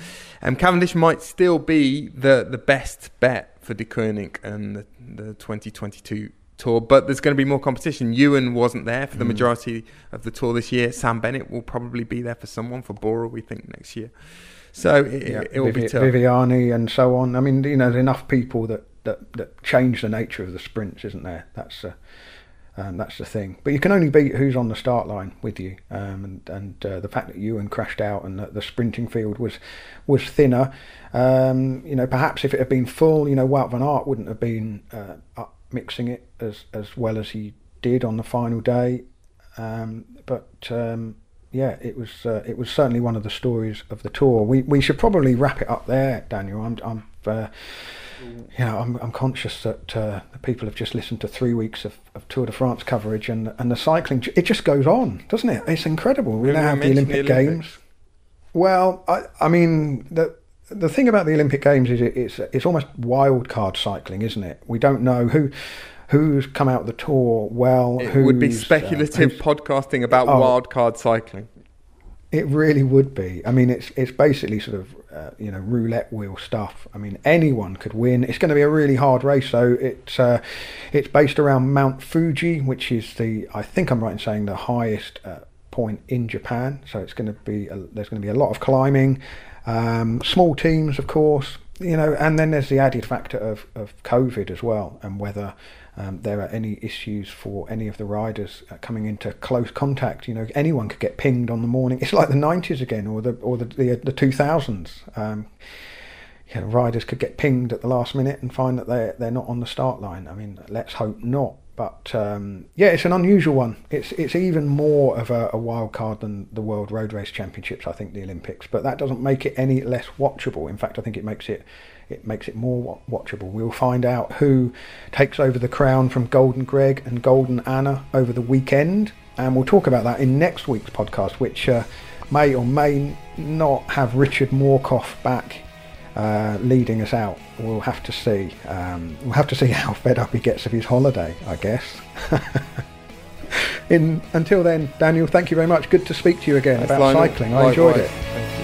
um, Cavendish might still be the, the best bet for Deceuninck and the, the 2022 tour, but there's going to be more competition. Ewan wasn't there for the mm. majority of the tour this year. Sam Bennett will probably be there for someone for Bora, we think, next year. So it, yeah, it will Vivi- be tough. Viviani and so on. I mean, you know, there's enough people that, that, that change the nature of the sprints, isn't there? That's uh, um, that's the thing. But you can only beat who's on the start line with you, um, and and uh, the fact that Ewan crashed out and that the sprinting field was was thinner. Um, you know, perhaps if it had been full, you know, Wout van Aert wouldn't have been uh, mixing it as as well as he did on the final day. Um, but um, yeah, it was uh, it was certainly one of the stories of the tour. We we should probably wrap it up there, Daniel. I'm I'm uh, you know I'm I'm conscious that uh, the people have just listened to three weeks of, of Tour de France coverage and and the cycling. It just goes on, doesn't it? It's incredible. We now have the Olympic the Games. Well, I I mean the the thing about the Olympic Games is it, it's it's almost wild card cycling, isn't it? We don't know who who's come out of the tour well. It would be uh, speculative uh, podcasting about oh, wild card cycling. It really would be. I mean, it's it's basically sort of uh, you know roulette wheel stuff. I mean, anyone could win. It's going to be a really hard race. So it's uh, it's based around Mount Fuji, which is the I think I'm right in saying the highest uh, point in Japan. So it's going to be a, there's going to be a lot of climbing. Um, small teams, of course, you know, and then there's the added factor of, of COVID as well, and whether um, there are any issues for any of the riders uh, coming into close contact. You know, anyone could get pinged on the morning. It's like the 90s again, or the or the the, the 2000s. Um, you know, riders could get pinged at the last minute and find that they they're not on the start line. I mean, let's hope not. But um, yeah, it's an unusual one. It's it's even more of a, a, wild card than the World Road Race Championships. I think the Olympics, but that doesn't make it any less watchable. In fact, I think it makes it it makes it more watchable. We'll find out who takes over the crown from Golden Greg and Golden Anna over the weekend, and we'll talk about that in next week's podcast, which uh, may or may not have Richard Moorcock back uh, leading us out. We'll have to see. Um, we'll have to see <laughs> how fed up he gets of his holiday, I guess. <laughs> In until then, Daniel, thank you very much. Good to speak to you again about cycling. I enjoyed it.